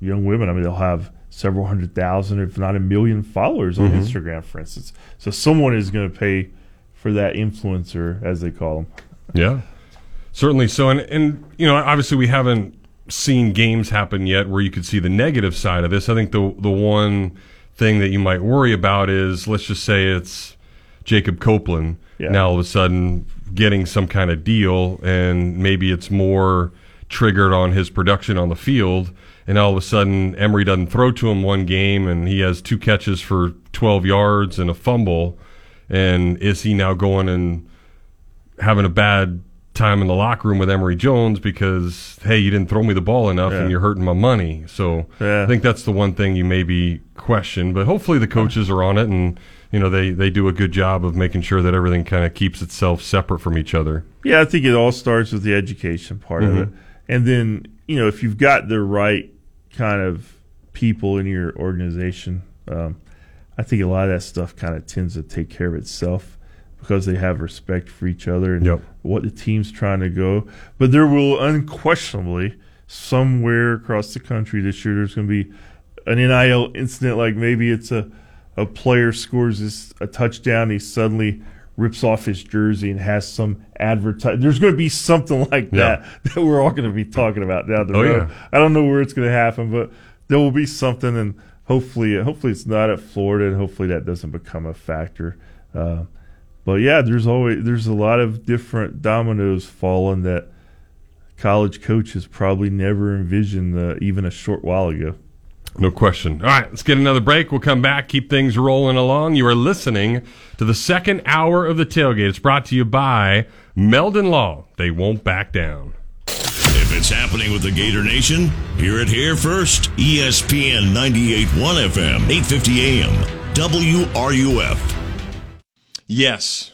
young women i mean they'll have several hundred thousand if not a million followers on Mhm. instagram for instance. So someone is going to pay for that influencer as they call them. Yeah, certainly so. And and you know, obviously, we haven't seen games happen yet where you could see the negative side of this. I think the the one thing that you might worry about is let's just say it's Jacob Copeland Yeah. now all of a sudden getting some kind of deal, and maybe it's more triggered on his production on the field. And all of a sudden, Emory doesn't throw to him one game, and he has two catches for 12 yards and a fumble. And is he now going and having a bad time in the locker room with Emory Jones because hey, you didn't throw me the ball enough Yeah. and you're hurting my money. So Yeah. I think that's the one thing you maybe question, but hopefully the coaches are on it and you know they they do a good job of making sure that everything kind of keeps itself separate from each other. Yeah, I think it all starts with the education part of Mhm. it. And then, you know, if you've got the right kind of people in your organization, um, I think a lot of that stuff kind of tends to take care of itself because they have respect for each other and what the team's trying to go. But there will unquestionably, somewhere across the country this year, there's going to be an NIL incident like maybe it's a a player scores his, a touchdown, he suddenly rips off his jersey and has some advertise. There's going to be something [laughs] like Yeah. that that we're all going to be talking about down the Oh, road. yeah. I don't know where it's going to happen, but there will be something, and hopefully, hopefully it's not at Florida, and hopefully that doesn't become a factor. Uh, but yeah, there's always there's a lot of different dominoes falling that college coaches probably never envisioned uh, even a short while ago. No question. All right, let's get another break. We'll come back, keep things rolling along. You are listening to the second hour of the tailgate. It's brought to you by Meldon Law. They won't back down. If it's happening with the Gator Nation, hear it here first. ESPN 98.1 FM, 850 AM, WRUF. Yes,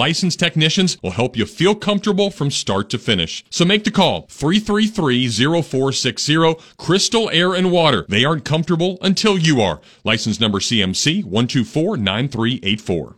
licensed technicians will help you feel comfortable from start to finish. So make the call 333-0460 Crystal Air and Water. They aren't comfortable until you are. License number CMC 1249384.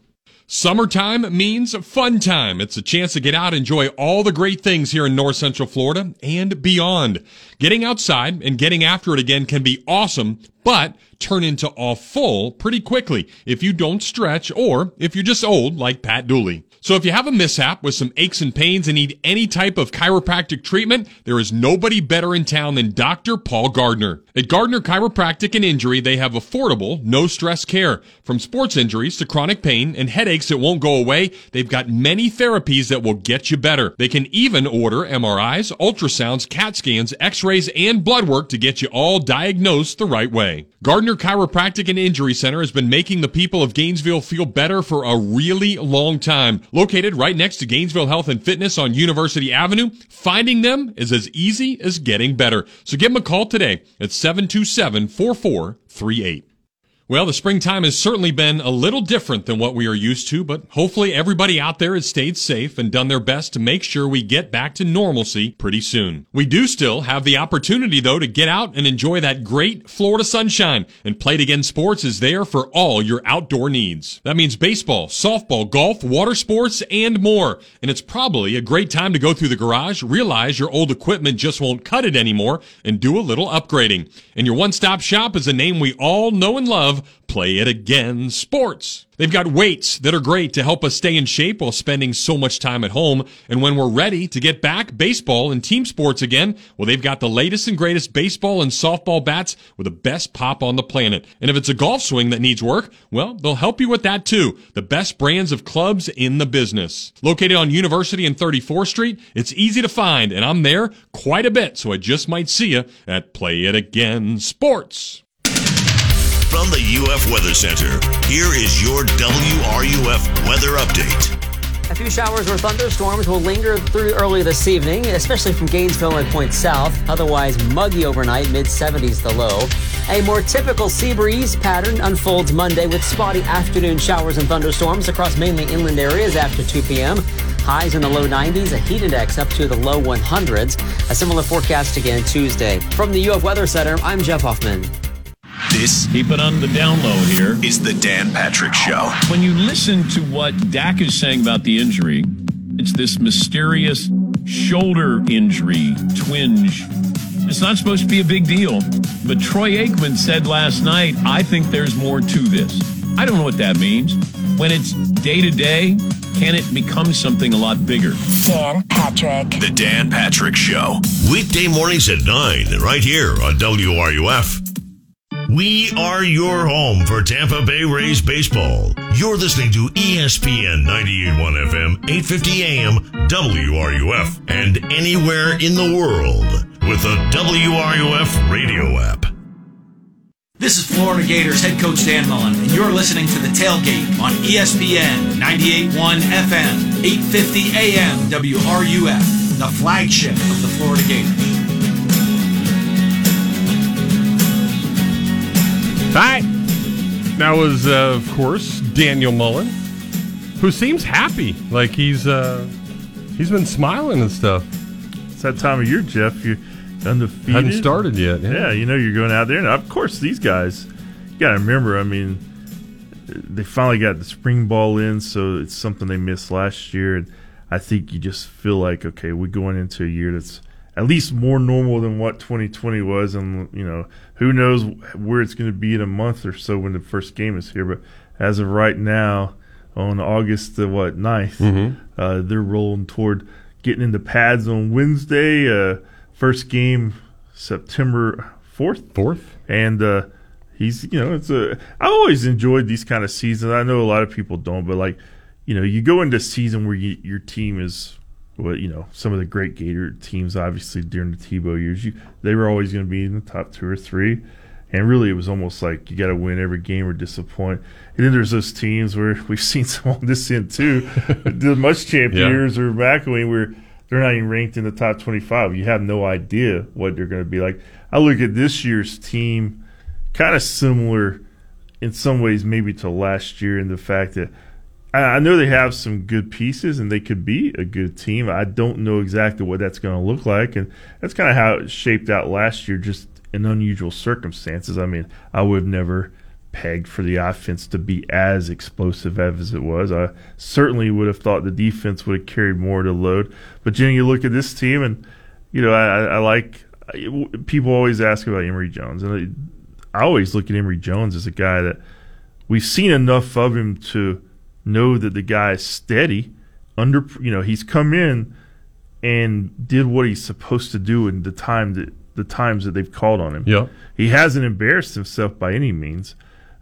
Summertime means fun time. It's a chance to get out and enjoy all the great things here in North Central Florida and beyond. Getting outside and getting after it again can be awesome, but turn into awful pretty quickly if you don't stretch or if you're just old like Pat Dooley. So if you have a mishap with some aches and pains and need any type of chiropractic treatment, there is nobody better in town than Dr. Paul Gardner. At Gardner Chiropractic and Injury, they have affordable, no stress care. From sports injuries to chronic pain and headaches that won't go away, they've got many therapies that will get you better. They can even order MRIs, ultrasounds, CAT scans, x-rays, and blood work to get you all diagnosed the right way. Gardner Chiropractic and Injury Center has been making the people of Gainesville feel better for a really long time. Located right next to Gainesville Health and Fitness on University Avenue, finding them is as easy as getting better. So give them a call today at 727-4438. Well, the springtime has certainly been a little different than what we are used to, but hopefully everybody out there has stayed safe and done their best to make sure we get back to normalcy pretty soon. We do still have the opportunity, though, to get out and enjoy that great Florida sunshine, and Play It Again Sports is there for all your outdoor needs. That means baseball, softball, golf, water sports, and more. And it's probably a great time to go through the garage, realize your old equipment just won't cut it anymore, and do a little upgrading. And your one-stop shop is a name we all know and love, Play It Again Sports. They've got weights that are great to help us stay in shape while spending so much time at home. And when we're ready to get back baseball and team sports again, well, they've got the latest and greatest baseball and softball bats with the best pop on the planet. And if it's a golf swing that needs work, well, they'll help you with that too. The best brands of clubs in the business. Located on University and 34th Street, it's easy to find, and I'm there quite a bit, so I just might see you at Play It Again Sports. From the UF Weather Center, here is your WRUF weather update. A few showers or thunderstorms will linger through early this evening, especially from Gainesville and Point South. Otherwise, muggy overnight, mid 70s the low. A more typical sea breeze pattern unfolds Monday with spotty afternoon showers and thunderstorms across mainly inland areas after 2 p.m. Highs in the low 90s, a heat index up to the low 100s. A similar forecast again Tuesday. From the UF Weather Center, I'm Jeff Hoffman. This, keep it on the down low here, is the Dan Patrick Show. When you listen to what Dak is saying about the injury, it's this mysterious shoulder injury, twinge. It's not supposed to be a big deal. But Troy Aikman said last night, I think there's more to this. I don't know what that means. When it's day to day, can it become something a lot bigger? Dan Patrick. The Dan Patrick Show. Weekday mornings at 9, right here on WRUF. We are your home for Tampa Bay Rays baseball. You're listening to ESPN 98.1 FM, 850 AM, WRUF, and anywhere in the world with the WRUF radio app. This is Florida Gators head coach Dan Mullen, and you're listening to The Tailgate on ESPN 98.1 FM, 850 AM, WRUF, the flagship of the Florida Gators. All right. That was, uh, of course, Daniel Mullen, who seems happy. Like he's uh, he's been smiling and stuff. It's that time of year, Jeff. You're undefeated. Hadn't started yet. Yeah. Yeah. you know you're going out there, and of course these guys. You got to remember. I mean, they finally got the spring ball in, so it's something they missed last year, and I think you just feel like okay, we're going into a year that's at least more normal than what 2020 was, and you know who knows where it's going to be in a month or so when the first game is here. But as of right now, on August the what 9th, Mhm. uh, they're rolling toward getting into pads on Wednesday. Uh, first game September fourth. Fourth. And uh, he's you know it's a I've always enjoyed these kind of seasons. I know a lot of people don't, but like you know you go into a season where you, your team is well you know some of the great Gator teams obviously during the Tebow years you they were always going to be in the top two or three. And really, it was almost like you got to win every game or disappoint. And then there's those teams where [laughs] we've seen some on this end too, [laughs] the Muschamp Yeah. years or McElwain, where they're not even ranked in the top 25. You have no idea what they're going to be like. I look at this year's team, kind of similar in some ways, maybe to last year, in the fact that I, know they have some good pieces and they could be a good team. I don't know exactly what that's going to look like, and that's kind of how it shaped out last year, just in unusual circumstances. I mean, I would have never pegged for the offense to be as explosive as it was. I certainly would have thought the defense would have carried more the load. But Jenny, you look at this team, and you know, I, I like people always ask about Emory Jones, and I always look at Emory Jones as a guy that we've seen enough of him to know that the guy is steady. Under, you know, he's come in and did what he's supposed to do in the time that the times that they've called on him. Yeah. He hasn't embarrassed himself by any means.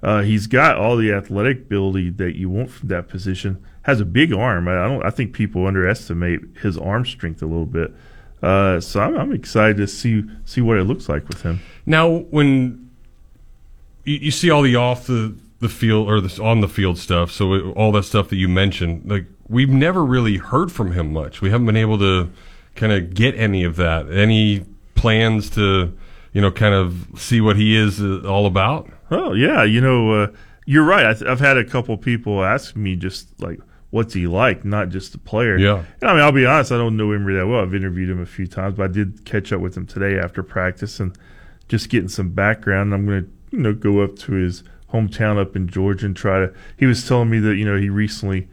Uh, he's got all the athletic ability that you want from that position. Has a big arm. I don't. I think people underestimate his arm strength a little bit. Uh, so I'm, I'm excited to see see what it looks like with him. Now, when you, you see all the off the, the field or the on the field stuff, so it, all that stuff that you mentioned, like we've never really heard from him much. We haven't been able to kind of get any of that. Any plans to, you know, kind of see what he is uh, all about? Oh yeah, you know, uh, you're right. I th- I've had a couple people ask me just like, "What's he like?" Not just the player. Yeah. And I mean, I'll be honest. I don't know Emory that well. I've interviewed him a few times, but I did catch up with him today after practice and just getting some background. I'm going to, you know, go up to his hometown up in Georgia and try to. He was telling me that you know he recently,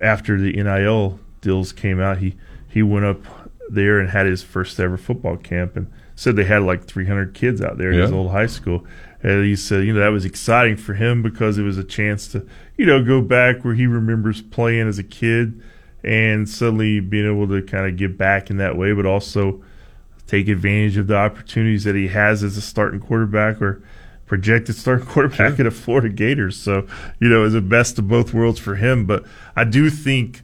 after the NIL deals came out, he he went up there and had his first ever football camp and said they had like 300 kids out there in his old high school. And he said, you know, that was exciting for him because it was a chance to, you know, go back where he remembers playing as a kid and suddenly being able to kind of get back in that way, but also take advantage of the opportunities that he has as a starting quarterback or projected starting [laughs] quarterback at the Florida Gators. So, you know, it's the best of both worlds for him. But I do think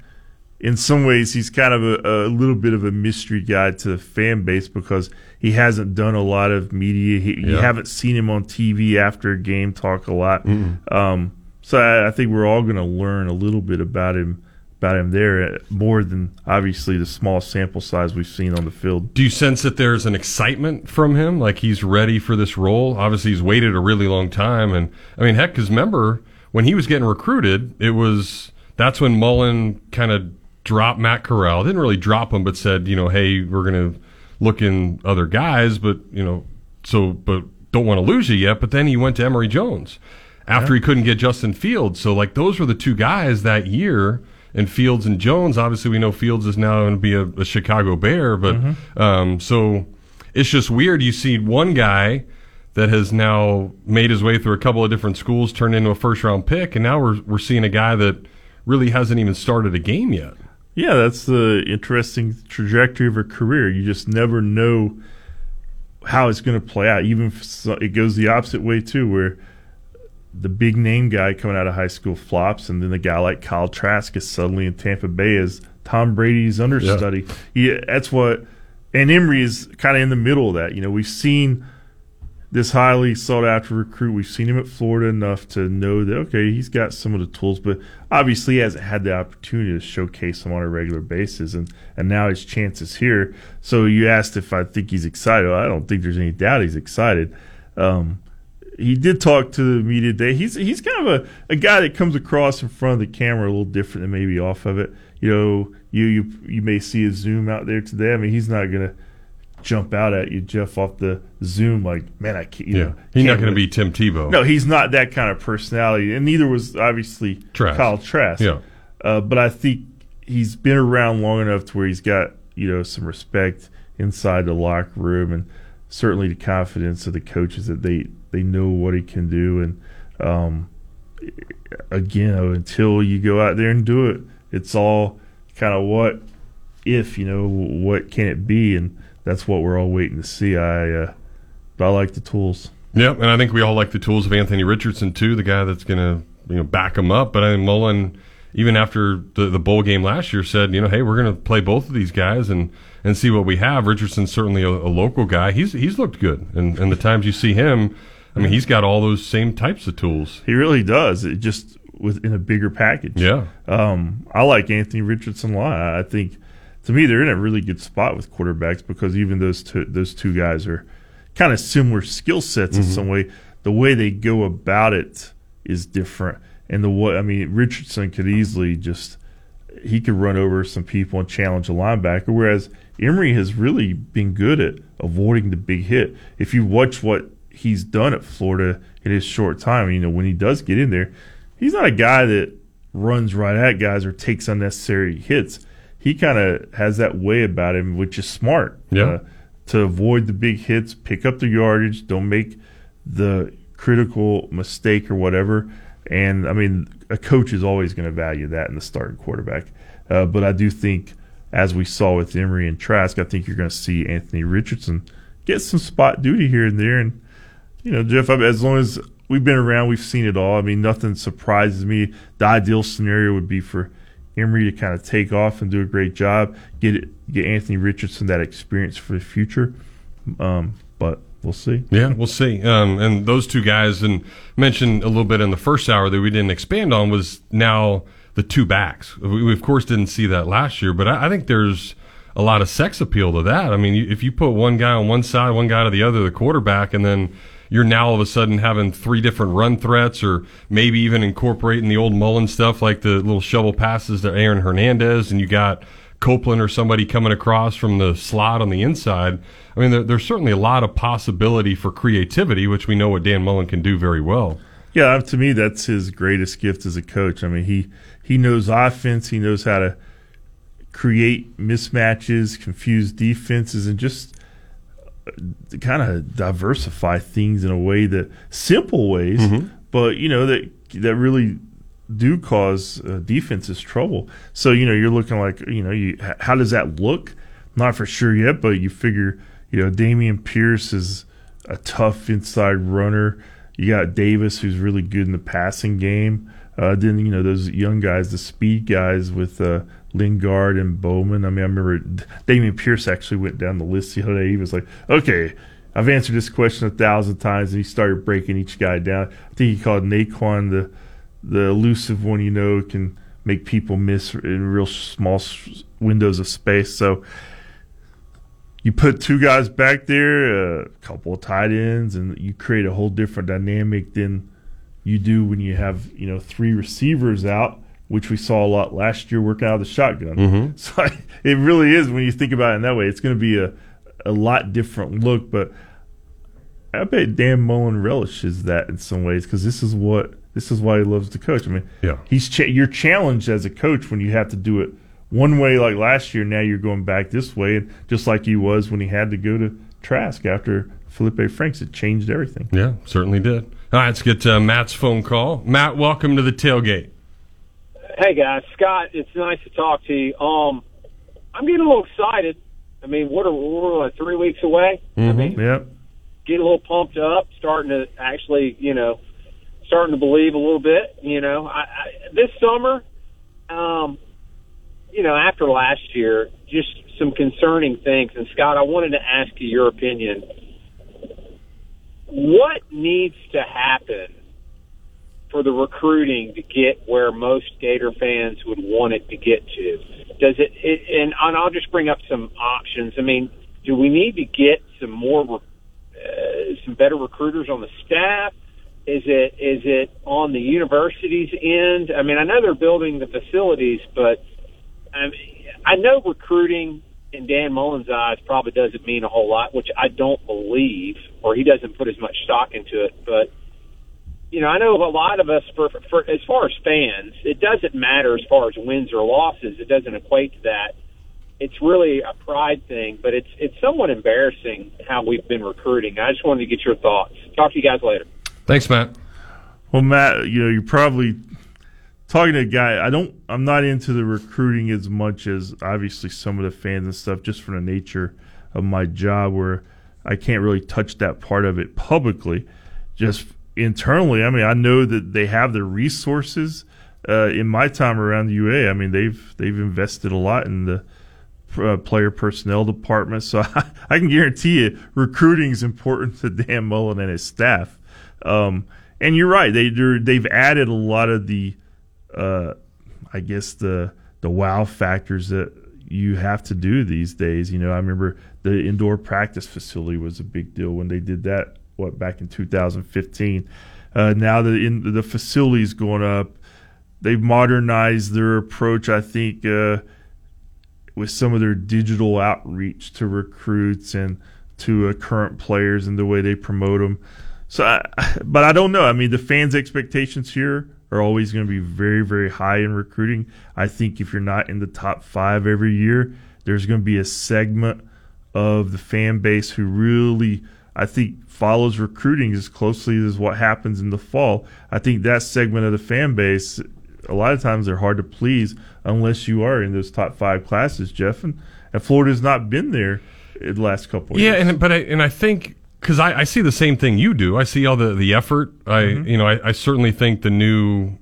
in some ways he's kind of a, a little bit of a mystery guy to the fan base because he hasn't done a lot of media. He, You haven't seen him on TV after a game talk a lot. Um, so I, I think we're all going to learn a little bit about him about him there uh, more than obviously the small sample size we've seen on the field. Do you sense that there's an excitement from him? Like he's ready for this role? Obviously, he's waited a really long time. And I mean, heck, because remember when he was getting recruited, it was that's when Mullen kind of dropped Matt Corral. Didn't really drop him, but said, you know, hey, we're going to look in other guys, but, you know, so, but don't want to lose you yet. But then he went to Emory Jones after he couldn't get Justin Fields. So, like, those were the two guys that year. And Fields and Jones, obviously, we know Fields is now going to be a, a Chicago Bear, but um, so it's just weird. You see one guy that has now made his way through a couple of different schools, turned into a first round pick, and now we're we're seeing a guy that really hasn't even started a game yet. Yeah, that's the interesting trajectory of a career. You just never know how it's going to play out. Even if it goes the opposite way too, where the big name guy coming out of high school flops, and then the guy like Kyle Trask is suddenly in Tampa Bay as Tom Brady's understudy. Yeah, that's what. And Emory is kind of in the middle of that. You know, we've seen this highly sought after recruit. We've seen him at Florida enough to know that okay, he's got some of the tools, but obviously he hasn't had the opportunity to showcase them on a regular basis, and and now his chance is here. So you asked if I think he's excited. I don't think there's any doubt he's excited. Um, he did talk to the media today. He's he's kind of a, a guy that comes across in front of the camera a little different than maybe off of it. You know, you you you may see a zoom out there today. I mean, he's not gonna jump out at you, Jeff, off the Zoom like, man, I can't. You Yeah. know, He's not gonna really- be Tim Tebow. No, he's not that kind of personality, and neither was obviously Trask. Kyle Trask. Yeah. Uh, but I think he's been around long enough to where he's got you know some respect inside the locker room, and certainly the confidence of the coaches that they they know what he can do, and um, again, until you go out there and do it, it's all kind of what if you know what can it be, and that's what we're all waiting to see. I uh, I like the tools. Yep, and I think we all like the tools of Anthony Richardson too, the guy that's going to you know back him up. But I mean, Mullen, even after the the bowl game last year, said you know, hey, we're going to play both of these guys and and see what we have. Richardson's certainly a, a local guy. He's he's looked good, and and the times you see him, I mean, he's got all those same types of tools. He really does. It just within a bigger package. Yeah. Um, I like Anthony Richardson a lot. I think to me they're in a really good spot with quarterbacks because even those two those two guys are kind of similar skill sets in Mhm. some way. The way they go about it is different, and the what I mean Richardson could easily just he could run over some people and challenge a linebacker, whereas Emory has really been good at avoiding the big hit. If you watch what he's done at Florida in his short time, you know when he does get in there, he's not a guy that runs right at guys or takes unnecessary hits. He kind of has that way about him, which is smart. Yeah. Uh, to avoid the big hits, pick up the yardage, don't make the critical mistake or whatever. And I mean, a coach is always going to value that in the starting quarterback. Uh, but I do think, as we saw with Emory and Trask, I think you're going to see Anthony Richardson get some spot duty here and there. And you know, Jeff, as long as we've been around, we've seen it all. I mean, nothing surprises me. The ideal scenario would be for Emory to kind of take off and do a great job, get it, get Anthony Richardson that experience for the future. Um, but we'll see. Yeah, we'll see. Um, and those two guys, and mentioned a little bit in the first hour that we didn't expand on, was now the two backs. We, we of course didn't see that last year, but I, I think there's a lot of sex appeal to that. I mean, if you put one guy on one side, one guy to the other, the quarterback, and then you're now all of a sudden having three different run threats, or maybe even incorporating the old Mullen stuff like the little shovel passes to Aaron Hernandez, and you got Copeland or somebody coming across from the slot on the inside. I mean, there, there's certainly a lot of possibility for creativity, which we know what Dan Mullen can do very well. Yeah, uh, to me, that's his greatest gift as a coach. I mean, he he knows offense. He knows how to create mismatches, confuse defenses, and just kind of diversify things in a way that simple ways, Mhm. but you know that that really do cause uh, defenses trouble. So you know you're looking like you know you how does that look? Not for sure yet, but you figure you know Dameon Pierce is a tough inside runner. You got Davis who's really good in the passing game. Uh, then you know those young guys, the speed guys with uh, Lingard and Bowman. I mean, I remember D- Dameon Pierce actually went down the list the other day. He was like, "Okay, I've answered this question a thousand times," and he started breaking each guy down. I think he called Nay'Quan the the elusive one. You know, can make people miss in real small windows of space. So you put two guys back there, a couple of tight ends, and you create a whole different dynamic than you do when you have you know three receivers out, which we saw a lot last year working out of the shotgun. Mhm. [laughs] So it really is when you think about it in that way. It's going to be a a lot different look, but I bet Dan Mullen relishes that in some ways because this is what this is why he loves to coach. I mean, Yeah. he's cha- you're challenged as a coach when you have to do it one way like last year. Now you're going back this way, and just like he was when he had to go to Trask after Felipe Franks, it changed everything. Yeah, certainly did. All right, let's get uh, Matt's phone call. Matt, welcome to the tailgate. Hey guys, Scott, it's nice to talk to you. Um, I'm getting a little excited. I mean, what are we're like three weeks away? I mean, Yep. get a little pumped up, starting to actually, you know, starting to believe a little bit. You know, I, I, this summer, um, you know, after last year, just some concerning things. And Scott, I wanted to ask you your opinion. What needs to happen for the recruiting to get where most Gator fans would want it to get to? Does it, it and, I'll just bring up some options. I mean, do we need to get some more, uh, some better recruiters on the staff? Is it is it on the university's end? I mean, I know they're building the facilities, but I, mean, I know recruiting in Dan Mullen's eyes probably doesn't mean a whole lot, which I don't believe, or he doesn't put as much stock into it. But you know, I know a lot of us, for, for as far as fans, it doesn't matter as far as wins or losses. It doesn't equate to that. It's really a pride thing, but it's it's somewhat embarrassing how we've been recruiting. I just wanted to get your thoughts. Talk to you guys later. Thanks, Matt. Well, Matt, you know, you're probably talking to a guy. I don't. I'm not into the recruiting as much as obviously some of the fans and stuff, just from the nature of my job, where I can't really touch that part of it publicly. Just internally, I mean, I know that they have the resources. Uh, in my time around the UA, I mean, they've they've invested a lot in the uh, player personnel department. So [laughs] I, I, can guarantee you, recruiting is important to Dan Mullen and his staff. Um, and you're right; they they've added a lot of the, uh, I guess the the wow factors that you have to do these days. You know, I remember the indoor practice facility was a big deal when they did that. What back in 2015. Uh, now the in the facilities going up, they've modernized their approach. I think uh, with some of their digital outreach to recruits and to uh, current players and the way they promote them. So, I, [laughs] but I don't know. I mean, the fans' expectations here are always going to be very, very high in recruiting. I think if you're not in the top five every year, there's going to be a segment of the fan base who really, I think, follows recruiting as closely as what happens in the fall. I think that segment of the fan base, a lot of times they're hard to please unless you are in those top five classes, Jeff. And, and Florida's not been there in the last couple of yeah, years. Yeah, and but I and I think because I, I, see the same thing you do. I see all the the effort. I mm-hmm. you know I, I, certainly think the new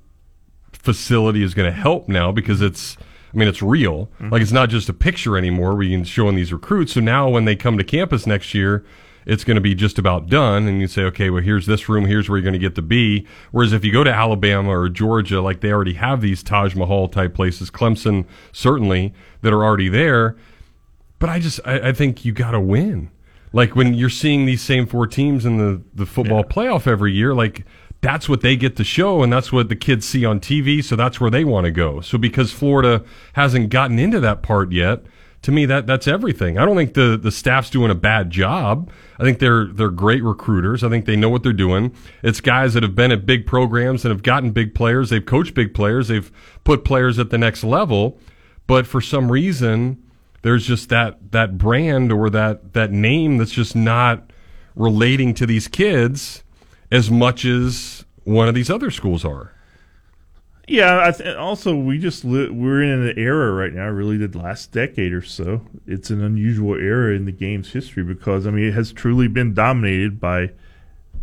facility is going to help now because it's. I mean, it's real. Mm-hmm. Like it's not just a picture anymore. We can show in these recruits. So now when they come to campus next year, it's going to be just about done. And you say, okay, well, here's this room. Here's where you're going to get to be. Whereas if you go to Alabama or Georgia, like they already have these Taj Mahal type places, Clemson certainly that are already there. But I just, I, I think you got to win. Like when you're seeing these same four teams in the, the football yeah. playoff every year, like that's what they get to show and that's what the kids see on TV. So that's where they want to go. So because Florida hasn't gotten into that part yet, to me that that's everything. I don't think the the staff's doing a bad job. I think they're they're great recruiters. I think they know what they're doing. It's guys that have been at big programs and have gotten big players. They've coached big players. They've put players at the next level. But for some reason, there's just that that brand or that that name that's just not relating to these kids as much as one of these other schools are. Yeah, th- also we just li- we're in an era right now, really the last decade or so. It's an unusual era in the game's history because I mean it has truly been dominated by,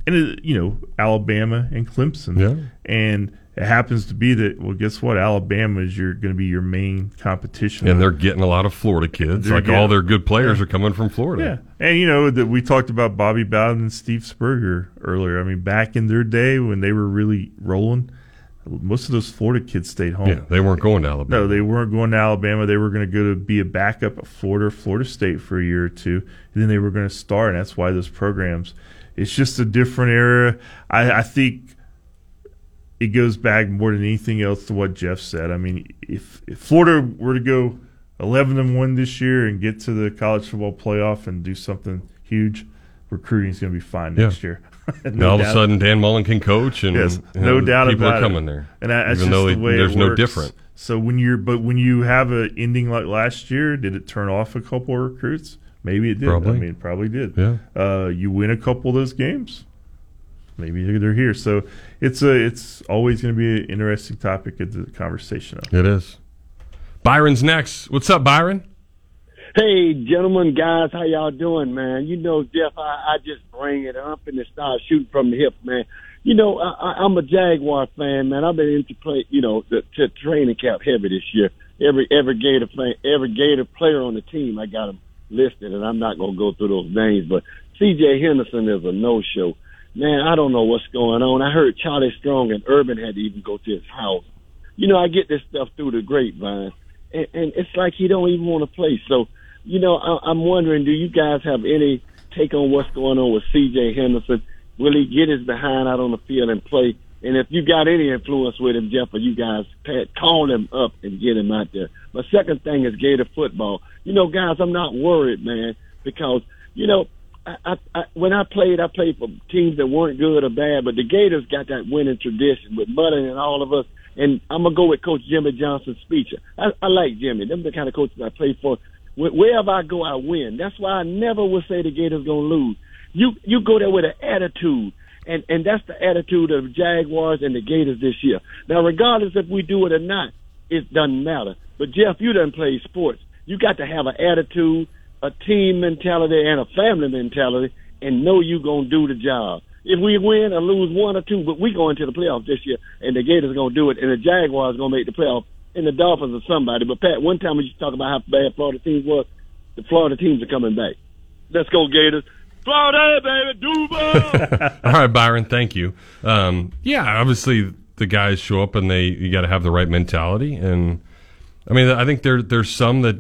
and it, you know Alabama and Clemson, yeah. and it happens to be that well guess what? Alabama is your going to be your main competition. And they're getting a lot of florida kids. They're like getting, all their good players yeah. are coming from florida. Yeah. And you know that we talked about bobby bowden and steve spurrier earlier. I mean back in their day when they were really rolling most of those florida kids stayed home yeah they weren't going to alabama no they weren't going to alabama they were going to go to be a backup at florida florida state for a year or two and then they were going to start and that's why those programs it's just a different era i, I think it goes back more than anything else to what Jeff said. I mean, if, if Florida were to go 11 and 1 this year and get to the college football playoff and do something huge, recruiting is going to be fine yeah. next year. [laughs] no all doubt. of a sudden, Dan Mullen can coach, and yes, no doubt people about are coming it. there. And that's even though the way there's no different. So when you're, but when you have an ending like last year, did it turn off a couple of recruits? Maybe it did. Probably. I mean, it probably did. Yeah. Uh, you win a couple of those games maybe they're here. So it's a it's always going to be an interesting topic of the conversation. It is. Byron's next. What's up, Byron? Hey, gentlemen, guys, how y'all doing, man? You know, Jeff, I, I just bring it up and start shooting from the hip, man. You know, I, I'm a Jaguar fan, man. I've been into play, you know, the to training camp heavy this year. Every every Gator play, every Gator player on the team, I got them listed, and I'm not gonna go through those names, but C.J. Henderson is a no-show man, I don't know what's going on. I heard Charlie Strong and Urban had to even go to his house. You know, I get this stuff through the grapevine, and it's like he don't even want to play. So, you know, I, I'm wondering, do you guys have any take on what's going on with C.J. Henderson? will he get his behind out on the field and play? And if you got any influence with him, Jeff, or you guys, Pat, call him up and get him out there. My second thing is Gator football. You know, guys, I'm not worried, man, because you know, I, I, I when I played, I played for teams that weren't good or bad, but the Gators got that winning tradition with Muddy and all of us. And I'm gonna go with Coach Jimmy Johnson's speech. I, I like Jimmy. Them the kind of coaches I play for. Wh- Wherever I go, I win. That's why I never will say the Gators gonna lose. You you go there with an attitude, and and that's the attitude of Jaguars and the Gators this year. Now, regardless if we do it or not, it doesn't matter. But Jeff, you done play sports. You got to have an attitude, a team mentality, and a family mentality, and know you gonna do the job. If we win or lose one or two, but we go into the playoffs this year, and the Gators gonna do it, and the Jaguars gonna make the playoffs, and the Dolphins or somebody. But Pat, one time we used to talk about how bad Florida teams was. The Florida teams are coming back. Let's go Gators. Florida, baby, Duval. [laughs] All right, Byron, thank you. Um, yeah, obviously the guys show up and they you got to have the right mentality, and I mean I think there there's some that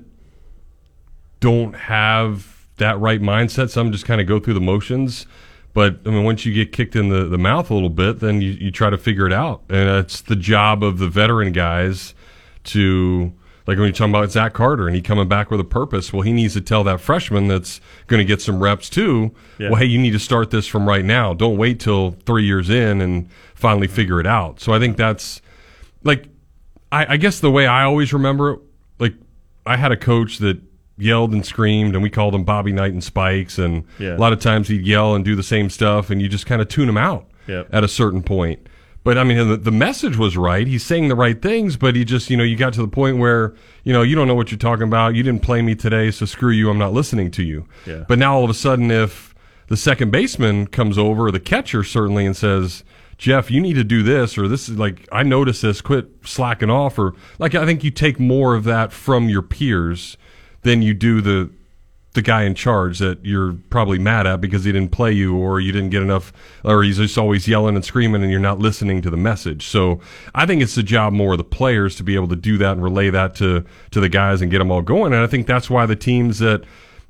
don't have that right mindset. Some just kind of go through the motions. But I mean, once you get kicked in the, the mouth a little bit, then you, you try to figure it out, and it's the job of the veteran guys to like when you're talking about Zach Carter and he coming back with a purpose. Well, he needs to tell that freshman that's going to get some reps too. Yeah. Well, hey, you need to start this from right now. Don't wait till three years in and finally figure it out. So I think that's like, I, I guess the way I always remember it, like I had a coach that yelled and screamed and we called him Bobby Knight and Spikes. And Yeah. a lot of times he'd yell and do the same stuff and you just kind of tune him out Yep. at a certain point. But I mean, the, the message was right. He's saying the right things, but he just, you know, you got to the point where, you know, you don't know what you're talking about. You didn't play me today, so screw you. I'm not listening to you. Yeah. But now all of a sudden, if the second baseman comes over, the catcher certainly, and says, Jeff, you need to do this, or this is like, I noticed this, quit slacking off, or like, I think you take more of that from your peers than you do the, the guy in charge that you're probably mad at because he didn't play you or you didn't get enough or he's just always yelling and screaming and you're not listening to the message. So I think it's the job more of the players to be able to do that and relay that to to the guys and get them all going. And I think that's why the teams that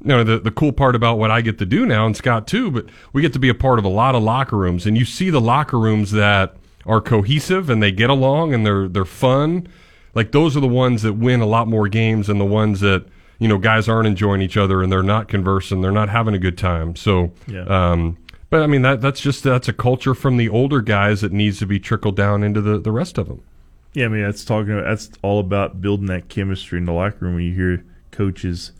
you know the the cool part about what I get to do now and Scott too, but we get to be a part of a lot of locker rooms and you see the locker rooms that are cohesive and they get along and they're they're fun. Like those are the ones that win a lot more games than the ones that you know guys aren't enjoying each other and they're not conversing, they're not having a good time. So, Yeah. um, but I mean that that's just that's a culture from the older guys that needs to be trickled down into the the rest of them. Yeah, I mean that's talking. About, that's all about building that chemistry in the locker room. When you hear coaches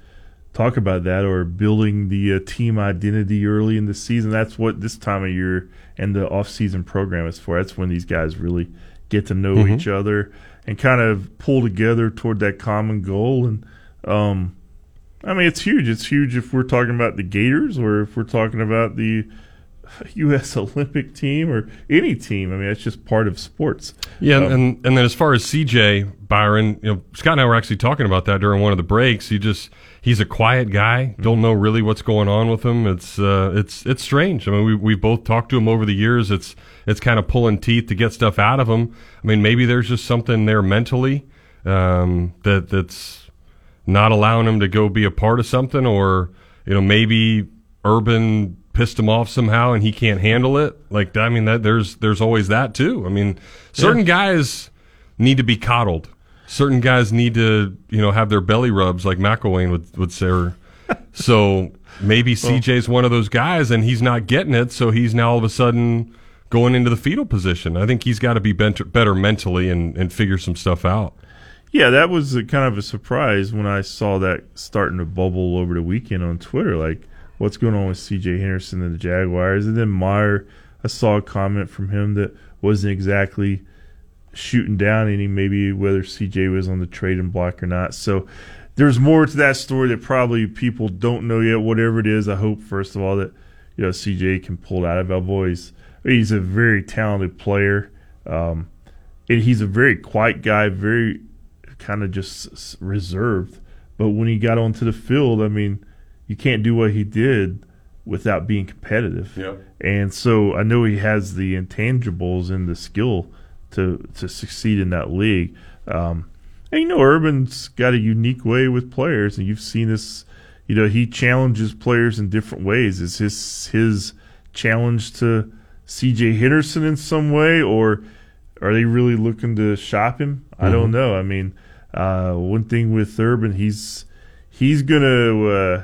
talk about that, or building the uh, team identity early in the season, that's what this time of year and the off-season program is for. That's when these guys really get to know Mhm. each other and kind of pull together toward that common goal. And um, I mean, it's huge. It's huge if we're talking about the Gators or if we're talking about the [laughs] U.S. Olympic team or any team. I mean, it's just part of sports. Yeah, Um, and and then as far as CJ Byron, you know, Scott and I were actually talking about that during one of the breaks. He just he's a quiet guy. Don't know really what's going on with him. It's uh, it's it's strange. I mean, we we both talked to him over the years. It's it's kind of pulling teeth to get stuff out of him. I mean, maybe there's just something there mentally um, that that's not allowing him to go be a part of something, or you know, maybe Urban pissed him off somehow and he can't handle it. Like I mean, that there's there's always that too. I mean, certain guys need to be coddled. Certain guys need to you know have their belly rubs, like McElwain would would say. [laughs] So maybe CJ's one of those guys, and he's not getting it. So he's now all of a sudden going into the fetal position. I think he's got to be better mentally and, and figure some stuff out. Yeah, that was a, kind of a surprise when I saw that starting to bubble over the weekend on Twitter. Like, what's going on with C.J. Henderson and the Jaguars? And then Meyer, I saw a comment from him that wasn't exactly shooting down any, maybe whether C.J. was on the trading block or not. So there's more to that story that probably people don't know yet. Whatever it is, I hope first of all that you know C.J. can pull out of our boys. He's a very talented player. Um, and he's a very quiet guy, very kind of just reserved. But when he got onto the field, I mean, you can't do what he did without being competitive. Yep. And so I know he has the intangibles and the skill to to succeed in that league. Um, and you know, Urban's got a unique way with players, and you've seen this. You know, he challenges players in different ways. Is his his challenge to C.J. Henderson in some way, or are they really looking to shop him? I don't Mhm. know. I mean, uh, one thing with Urban, he's he's gonna uh,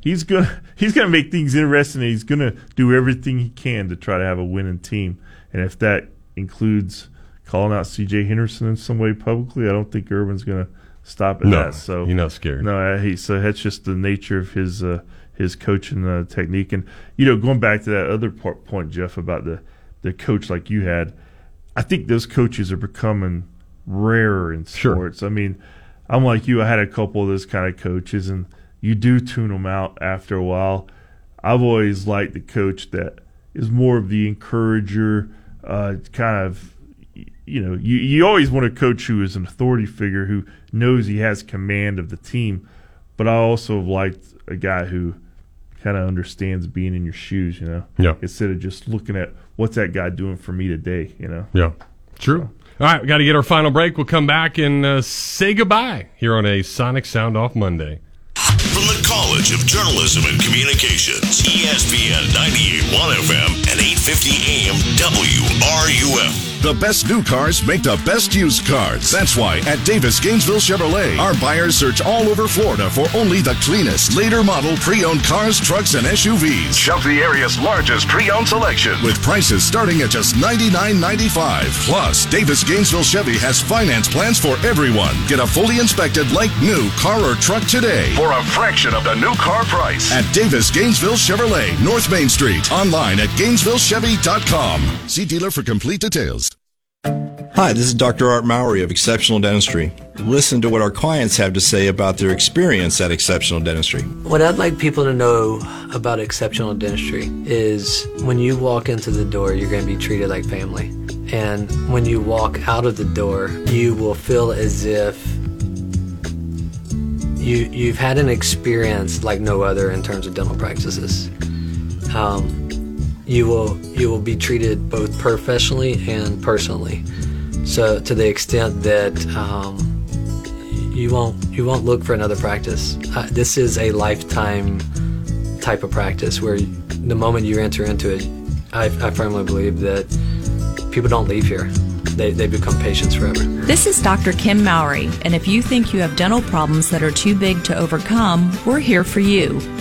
he's gonna [laughs] he's gonna make things interesting. and He's gonna do everything he can to try to have a winning team, and if that includes calling out C.J. Henderson in some way publicly, I don't think Urban's gonna stop at No, that. So you're not scared. No, uh, he so that's just the nature of his uh, his coaching uh, technique, and you know, going back to that other part, point, Jeff, about the the coach like you had, I think those coaches are becoming rarer in sports. I mean, I'm like you. I had a couple of those kind of coaches, and you do tune them out after a while. I've always liked the coach that is more of the encourager, uh, kind of. You know, you, you always want a coach who is an authority figure who knows he has command of the team. But I also have liked a guy who kind of understands being in your shoes, you know? Yeah. Instead of just looking at what's that guy doing for me today, you know? Yeah, true. All right, we got to get our final break. We'll come back and uh, say goodbye here on a Sonic Sound Off Monday. From the College of Journalism and Communications, ESPN 98.1 FM and 850 AM WRUF. The best new cars make the best used cars. That's why at Davis Gainesville Chevrolet, our buyers search all over Florida for only the cleanest, later model pre-owned cars, trucks, and SUVs. Shop the area's largest pre-owned selection with prices starting at just $99.95. Plus, Davis Gainesville Chevy has finance plans for everyone. Get a fully inspected like new car or truck today for a fraction of the new car price at Davis Gainesville Chevrolet, North Main Street. Online at GainesvilleChevy.com. See dealer for complete details. Hi, this is Dr. Art Mowry of Exceptional Dentistry. Listen to what our clients have to say about their experience at Exceptional Dentistry. What I'd like people to know about exceptional dentistry is when you walk into the door, you're going to be treated like family. And when you walk out of the door, you will feel as if you, you've had an experience like no other in terms of dental practices. Um, you will you will be treated both professionally and personally. So to the extent that um, you won't you won't look for another practice. Uh, this is a lifetime type of practice where the moment you enter into it, I, I firmly believe that people don't leave here. They, they become patients forever. This is Dr. Kim Mowry, and if you think you have dental problems that are too big to overcome, we're here for you.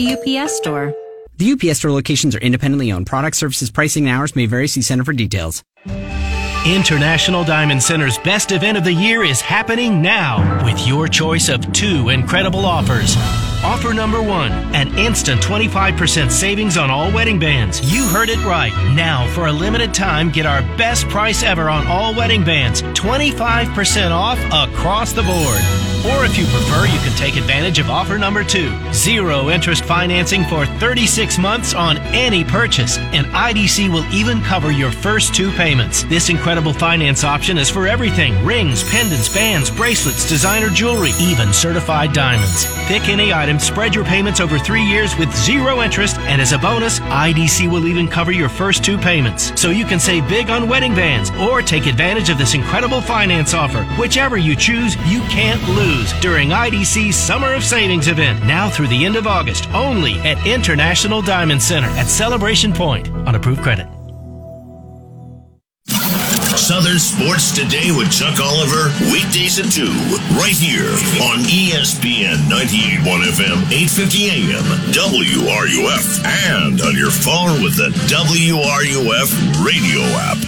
The UPS store. The UPS store locations are independently owned. Product services, pricing, and hours may vary. See Center for details. International Diamond Center's best event of the year is happening now with your choice of two incredible offers. Offer number one, an instant 25% savings on all wedding bands. You heard it right. Now, for a limited time, get our best price ever on all wedding bands 25% off across the board. Or if you prefer, you can take advantage of offer number two zero interest financing for 36 months on any purchase. And IDC will even cover your first two payments. This incredible finance option is for everything rings, pendants, bands, bracelets, designer jewelry, even certified diamonds. Pick any item, spread your payments over three years with zero interest, and as a bonus, IDC will even cover your first two payments. So you can save big on wedding bands or take advantage of this incredible finance offer. Whichever you choose, you can't lose during IDC's Summer of Savings event now through the end of August only at International Diamond Center at Celebration Point on approved credit. Southern Sports Today with Chuck Oliver, weekdays at 2, right here on ESPN 98.1 FM, 850 AM, WRUF, and on your phone with the WRUF radio app.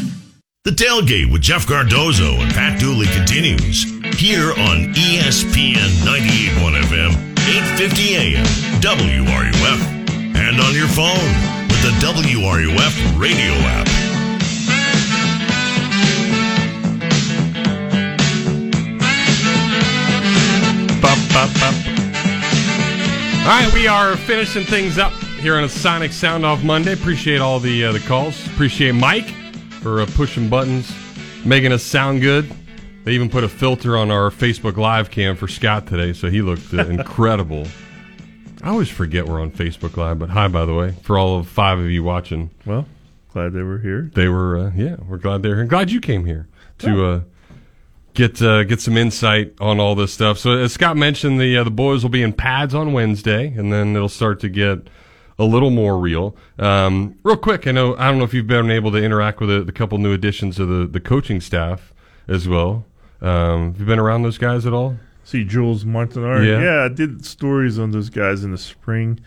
The Tailgate with Jeff Cardozo and Pat Dooley continues here on ESPN 98.1 FM, 850 AM, WRUF, and on your phone with the WRUF radio app. Bop, bop, bop. All right, we are finishing things up here on a Sonic Sound Off Monday. Appreciate all the uh, the calls. Appreciate Mike for uh, pushing buttons, making us sound good. They even put a filter on our Facebook Live cam for Scott today, so he looked uh, [laughs] incredible. I always forget we're on Facebook Live, but hi, by the way, for all of five of you watching. Well, glad they were here. They were, uh, yeah, we're glad they're here. Glad you came here to uh, get uh, get some insight on all this stuff. So, as Scott mentioned, the uh, the boys will be in pads on Wednesday, and then it'll start to get a little more real. Um, real quick, I know I don't know if you've been able to interact with the, the couple new additions of the the coaching staff as well. Um, have you been around those guys at all? See Jules Montinar. Yeah. Yeah. I did stories on those guys in the spring.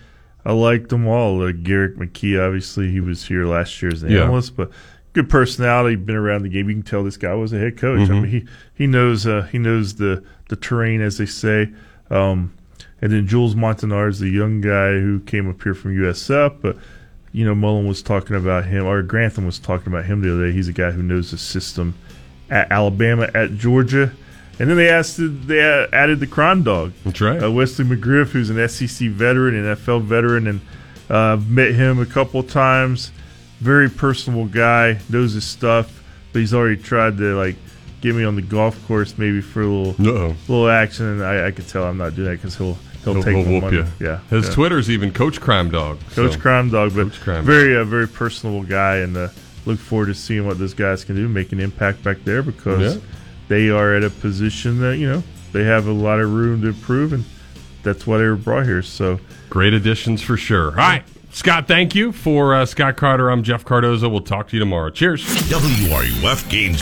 I liked them all. Uh, Garrick McGee, obviously, he was here last year as an Yeah. analyst, but good personality. Been around the game. You can tell this guy was a head coach. I Mhm. mean, he he knows uh, he knows the the terrain, as they say. Um, and then Jules Montinar is the young guy who came up here from USF, but you know Mullen was talking about him, or Grantham was talking about him the other day. He's a guy who knows the system at Alabama, at Georgia. And then they asked, they added the crime Dog. That's right. Uh, Wesley McGriff, who's an SEC veteran, an NFL veteran, and uh, I've met him a couple times. Very personable guy, knows his stuff, but he's already tried to like get me on the golf course maybe for a little Uh-oh. little action, and I, I could tell I'm not doing that because he'll he'll, He'll, take he'll whoop money. you. Yeah, His yeah. Twitter's even Coach Crime Dog. Coach so. Crime Dog, but Crime very uh, very personable guy, and uh, look forward to seeing what those guys can do, make an impact back there because Yeah. they are at a position that you know they have a lot of room to improve, and that's why they were brought here. So Great additions for sure. All right, Scott, thank you. For uh, Scott Carter, I'm Jeff Cardozo. We'll talk to you tomorrow. Cheers. WRUF games